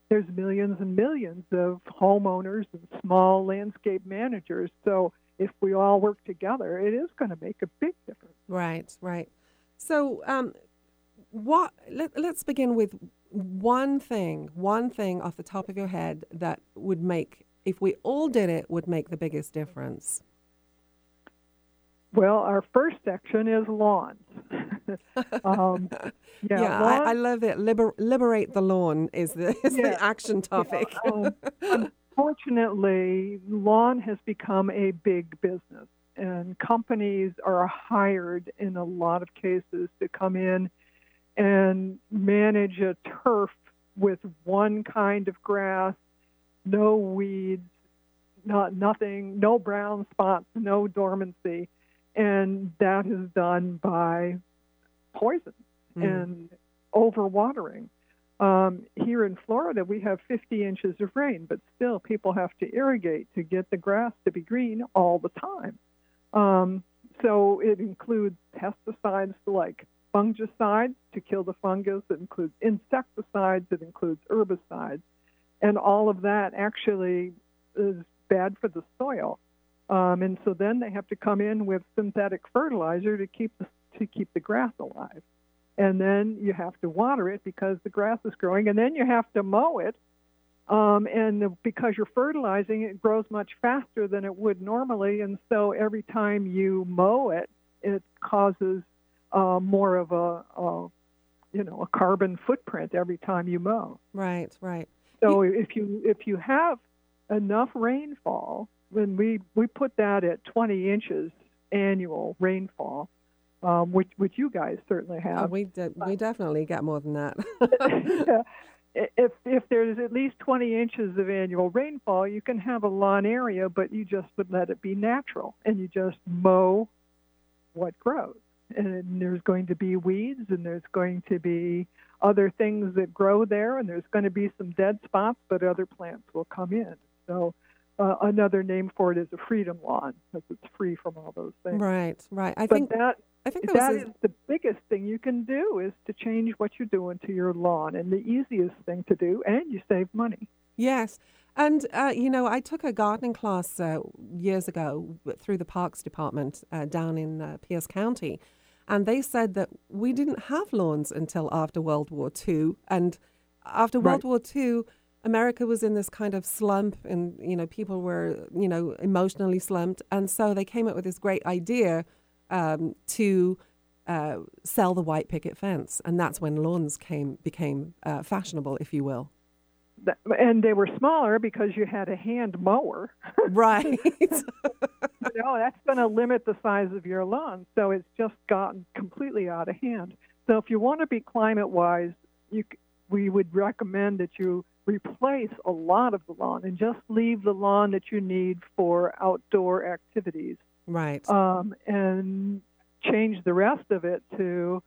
Speaker 11: there's millions and millions of homeowners and small landscape managers. So if we all work together, it is going to make a big difference.
Speaker 2: Right, right. So, um, what? Let, let's begin with one thing, one thing off the top of your head that would make, if we all did it, would make the biggest difference.
Speaker 11: Well, our first section is lawns.
Speaker 2: um, yeah, yeah lawn, I, I, love it. Liber, liberate the lawn is the, is yeah, the action topic.
Speaker 11: Yeah, um, unfortunately, lawn has become a big business, and companies are hired in a lot of cases to come in and manage a turf with one kind of grass, no weeds, not nothing, no brown spots, no dormancy, and that is done by poison mm. and overwatering. Um, here in Florida, we have 50 inches of rain, but still people have to irrigate to get the grass to be green all the time. Um, so it includes pesticides like fungicides to kill the fungus, it includes insecticides, it includes herbicides, and all of that actually is bad for the soil. Um, and so then they have to come in with synthetic fertilizer to keep the, to keep the grass alive and then you have to water it because the grass is growing, and then you have to mow it. Um, and because you're fertilizing, it grows much faster than it would normally, and so every time you mow it, it causes uh, more of a, a, you know, a carbon footprint every time you mow.
Speaker 2: Right, right.
Speaker 11: So if you if you have enough rainfall, when we we put that at 20 inches annual rainfall, um, which which you guys certainly have.
Speaker 2: Oh, we de- we definitely get more than that.
Speaker 11: if if there's at least 20 inches of annual rainfall, you can have a lawn area, but you just would let it be natural, and you just mow what grows. And there's going to be weeds, and there's going to be other things that grow there, and there's going to be some dead spots, but other plants will come in. So uh, another name for it is a freedom lawn because it's free from all those things.
Speaker 2: Right, right. I
Speaker 11: but
Speaker 2: think
Speaker 11: that
Speaker 2: I think
Speaker 11: that, that is the biggest thing you can do is to change what you're doing to your lawn, and the easiest thing to do, and you save money.
Speaker 2: Yes. And, uh, you know, I took a gardening class uh, years ago through the Parks Department uh, down in uh, Pierce County. And they said that we didn't have lawns until after World War II. And after World
Speaker 11: Right.
Speaker 2: War II, America was in this kind of slump, and you know people were you know emotionally slumped, and so they came up with this great idea um, to uh, sell the white picket fence, and that's when lawns came became uh, fashionable, if you will.
Speaker 11: And they were smaller because you had a hand mower.
Speaker 2: Right.
Speaker 11: you know, that's going to limit the size of your lawn. So it's just gotten completely out of hand. So if you want to be climate wise, you, we would recommend that you replace a lot of the lawn and just leave the lawn that you need for outdoor activities
Speaker 2: right.
Speaker 11: um, and change the rest of it to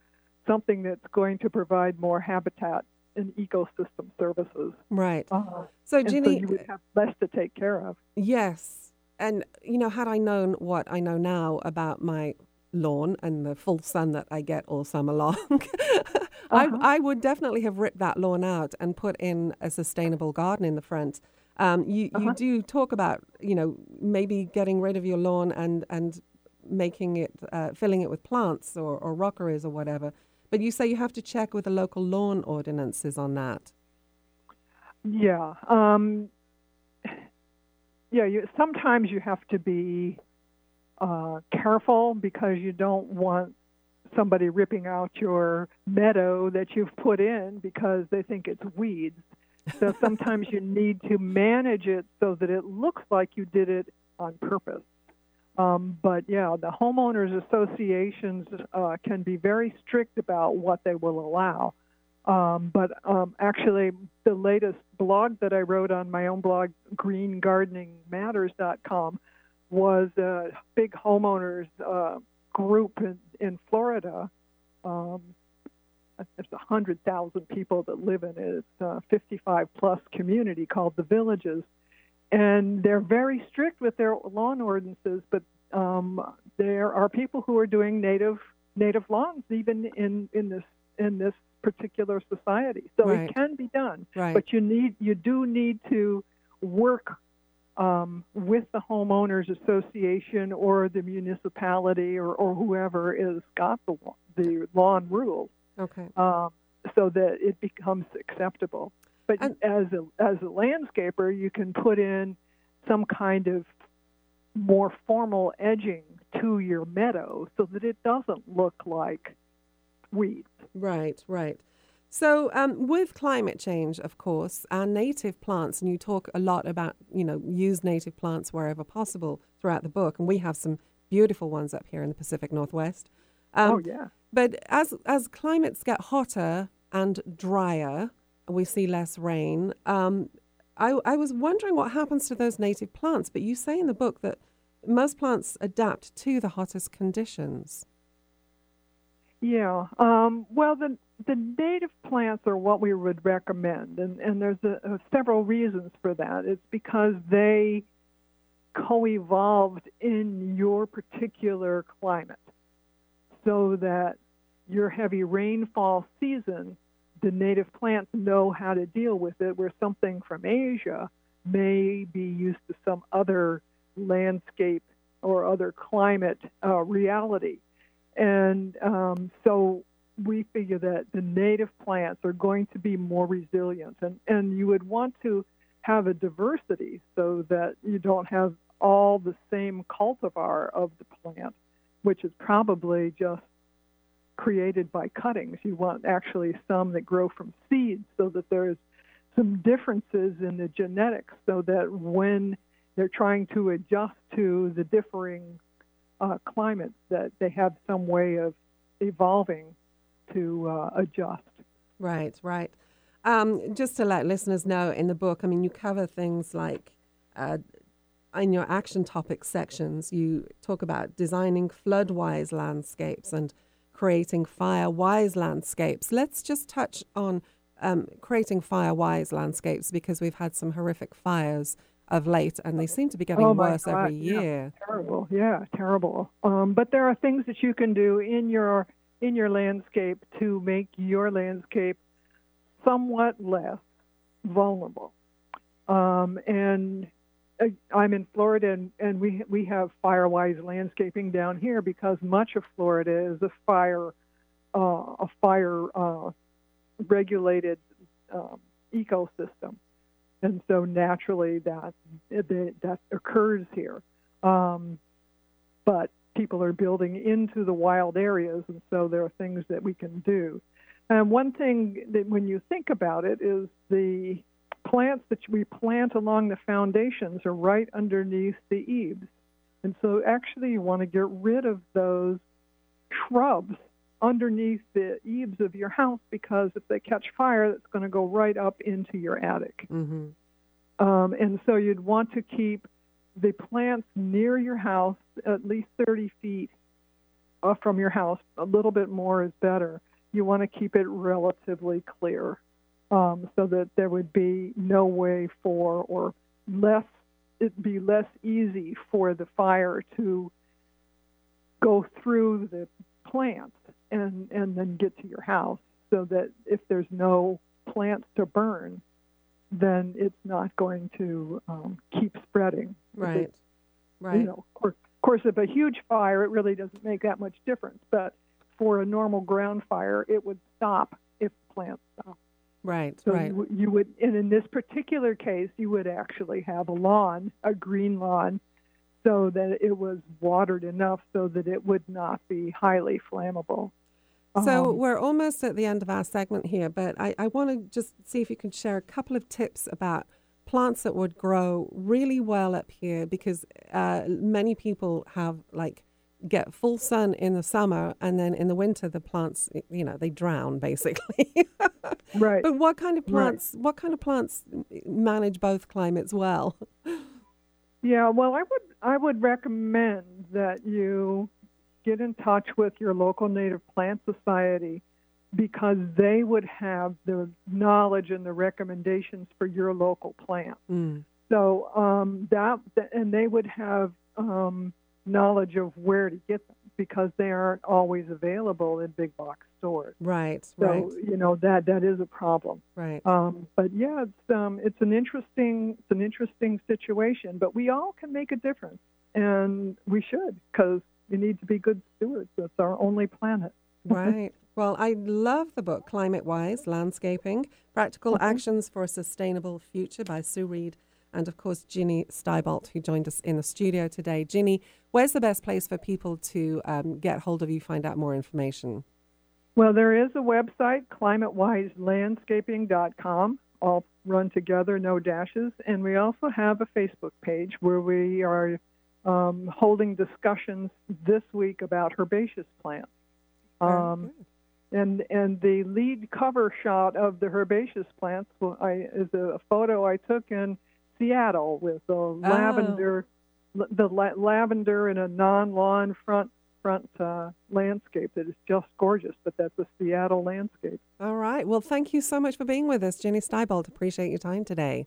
Speaker 11: something that's going to provide more habitat and ecosystem services.
Speaker 2: Right.
Speaker 11: Uh,
Speaker 2: So, Ginny,
Speaker 11: you would have less to take care of.
Speaker 2: Yes. And, you know, had I known what I know now about my lawn and the full sun that I get all summer long, I, I would definitely have ripped that lawn out and put in a sustainable garden in the front. Um, you, you do talk about, you know, maybe getting rid of your lawn and, and making it, uh, filling it with plants or, or rockeries or whatever. But you say you have to check with the local lawn ordinances on that.
Speaker 11: Yeah. Um, yeah. You, sometimes you have to be uh, careful because you don't want somebody ripping out your meadow that you've put in because they think it's weeds. So sometimes you need to manage it so that it looks like you did it on purpose. Um, but yeah, the homeowners associations uh, can be very strict about what they will allow. Um, but um, actually, the latest blog that I wrote on my own blog, greengardeningmatters.com, was a big homeowners uh, group in, in Florida. Um, there's a hundred thousand people that live in it. It's a 55 plus community called the Villages, and they're very strict with their lawn ordinances. But um, there are people who are doing native native lawns even in in this in this particular society. So
Speaker 2: Right.
Speaker 11: it can be done,
Speaker 2: Right.
Speaker 11: but you need you do need to work um, with the homeowners association or the municipality or, or whoever is got the the lawn rules
Speaker 2: Okay.
Speaker 11: um, so that it becomes acceptable. But as a as a landscaper, you can put in some kind of more formal edging to your meadow so that it doesn't look like weeds.
Speaker 2: Right, right. So, um, with climate change, of course, our native plants, and you talk a lot about, you know, use native plants wherever possible throughout the book, and we have some beautiful ones up here in the Pacific Northwest. Um,
Speaker 11: oh yeah.
Speaker 2: But as as climates get hotter and drier, we see less rain. Um, I, I was wondering what happens to those native plants, but you say in the book that most plants adapt to the hottest conditions.
Speaker 11: Yeah. Um, well, the the native plants are what we would recommend, and and there's a, a several reasons for that. It's because they co-evolved in your particular climate, so that your heavy rainfall season, the native plants know how to deal with it. Where something from Asia may be used to some other landscape or other climate uh, reality. And um, so we figure that the native plants are going to be more resilient. And, and you would want to have a diversity so that you don't have all the same cultivar of the plant, which is probably just created by cuttings. You want actually some that grow from seeds so that there's some differences in the genetics so that when they're trying to adjust to the differing uh, climates that they have some way of evolving to uh, adjust.
Speaker 2: Right, right. Um, just to let listeners know, in the book, I mean, you cover things like uh, in your action topic sections, you talk about designing flood wise landscapes and creating fire wise landscapes. Let's just touch on um, creating fire wise landscapes because we've had some horrific fires of late and they seem to be getting
Speaker 11: oh
Speaker 2: worse
Speaker 11: God,
Speaker 2: every
Speaker 11: yeah,
Speaker 2: year.
Speaker 11: terrible, yeah, terrible. Um, but there are things that you can do in your in your landscape to make your landscape somewhat less vulnerable. Um, and I'm in Florida, and, and we we have Firewise landscaping down here because much of Florida is a fire uh, a fire uh, regulated um, ecosystem, and so naturally that that, that occurs here. Um, but people are building into the wild areas, and so there are things that we can do. And one thing that, when you think about it, is the plants that we plant along the foundations are right underneath the eaves. And so, actually, you want to get rid of those shrubs underneath the eaves of your house because if they catch fire, that's going to go right up into your attic.
Speaker 2: Mm-hmm.
Speaker 11: Um, and so, you'd want to keep the plants near your house at least 30 feet uh, from your house. A little bit more is better. You want to keep it relatively clear um, so that there would be no way for or less it'd be less easy for the fire to go through the plants and and then get to your house so that if there's no plants to burn then it's not going to um, keep spreading
Speaker 2: Right.
Speaker 11: It-
Speaker 2: Right.
Speaker 11: you know, of course, of course, if a huge fire, it really doesn't make that much difference. But for a normal ground fire, it would stop if plants stop.
Speaker 2: Right.
Speaker 11: So
Speaker 2: right.
Speaker 11: you, would- you would, and in this particular case, you would actually have a lawn, a green lawn, so that it was watered enough so that it would not be highly flammable.
Speaker 2: So
Speaker 11: Um,
Speaker 2: we're almost at the end of our segment here, but I, I want to just see if you can share a couple of tips about plants that would grow really well up here because uh, many people have like get full sun in the summer and then in the winter the plants you know they drown basically
Speaker 11: right
Speaker 2: but what kind of
Speaker 11: Right.
Speaker 2: plants what kind of plants manage both climates well
Speaker 11: Yeah, well, I would I would recommend that you get in touch with your local native plant society because they would have the knowledge and the recommendations for your local plant.
Speaker 2: Mm.
Speaker 11: So um, that and they would have um, knowledge of where to get them because they aren't always available in big box stores.
Speaker 2: right
Speaker 11: So
Speaker 2: right
Speaker 11: you know that that is a problem.
Speaker 2: right
Speaker 11: Um, but yeah, it's um, it's an interesting it's an interesting situation. But we all can make a difference, and we should because we need to be good stewards. It's our only planet.
Speaker 2: Right. Well, I love the book Climate Wise Landscaping Practical
Speaker 11: Mhm.
Speaker 2: Actions for a Sustainable Future by Sue Reed and, of course, Ginny Stibolt, who joined us in the studio today. Ginny, where's the best place for people to um, get hold of you, find out more information?
Speaker 11: Well, there is a website, climatewiselandscaping.com, all run together, no dashes, and we also have a Facebook page where we are um, holding discussions this week about herbaceous plants. Um, and and the lead cover shot of the herbaceous plants well, I, is a photo I took in Seattle with the lavender, the la- lavender in a non-lawn front front uh, landscape that is just gorgeous. But that's a Seattle landscape.
Speaker 2: All right. Well, thank you so much for being with us, Ginny Stibolt. Appreciate your time today.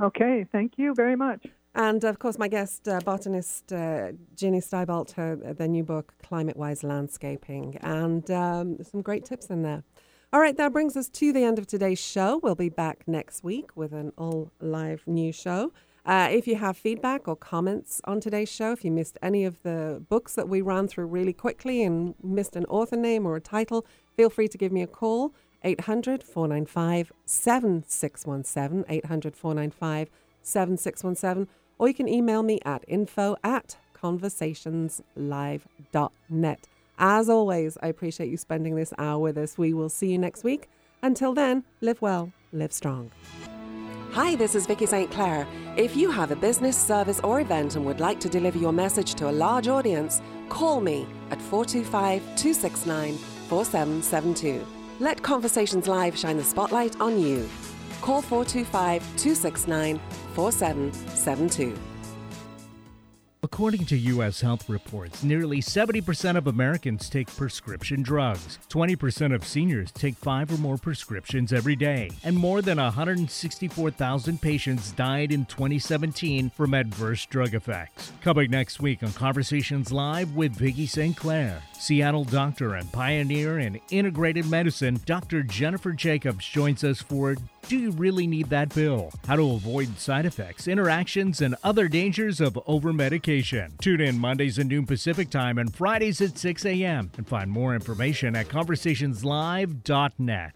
Speaker 11: Okay, thank you very much.
Speaker 2: And of course, my guest, uh, botanist uh, Ginny Stibolt, her the new book Climate Wise Landscaping, and um, some great tips in there. All right, that brings us to the end of today's show. We'll be back next week with an all live new show. Uh, if you have feedback or comments on today's show, if you missed any of the books that we ran through really quickly and missed an author name or a title, feel free to give me a call. 800 495 7617. 800 495 7617. Or you can email me at info at conversationslive.net. As always, I appreciate you spending this hour with us. We will see you next week. Until then, live well, live strong. Hi, this is Vicki St. Clair. If you have a business, service, or event and would like to deliver your message to a large audience, call me at 425 269 4772. Let Conversations Live shine the spotlight on you. Call 425 269 4772.
Speaker 1: According to U.S. health reports, nearly 70% of Americans take prescription drugs. 20% of seniors take five or more prescriptions every day. And more than 164,000 patients died in 2017 from adverse drug effects. Coming next week on Conversations Live with Vicki St. Clair. Seattle doctor and pioneer in integrated medicine, Dr. Jennifer Jacobs joins us for Do you really need that pill? How to avoid side effects, interactions, and other dangers of over medication. Tune in Mondays at noon Pacific Time and Fridays at 6 a.m. and find more information at conversationslive.net.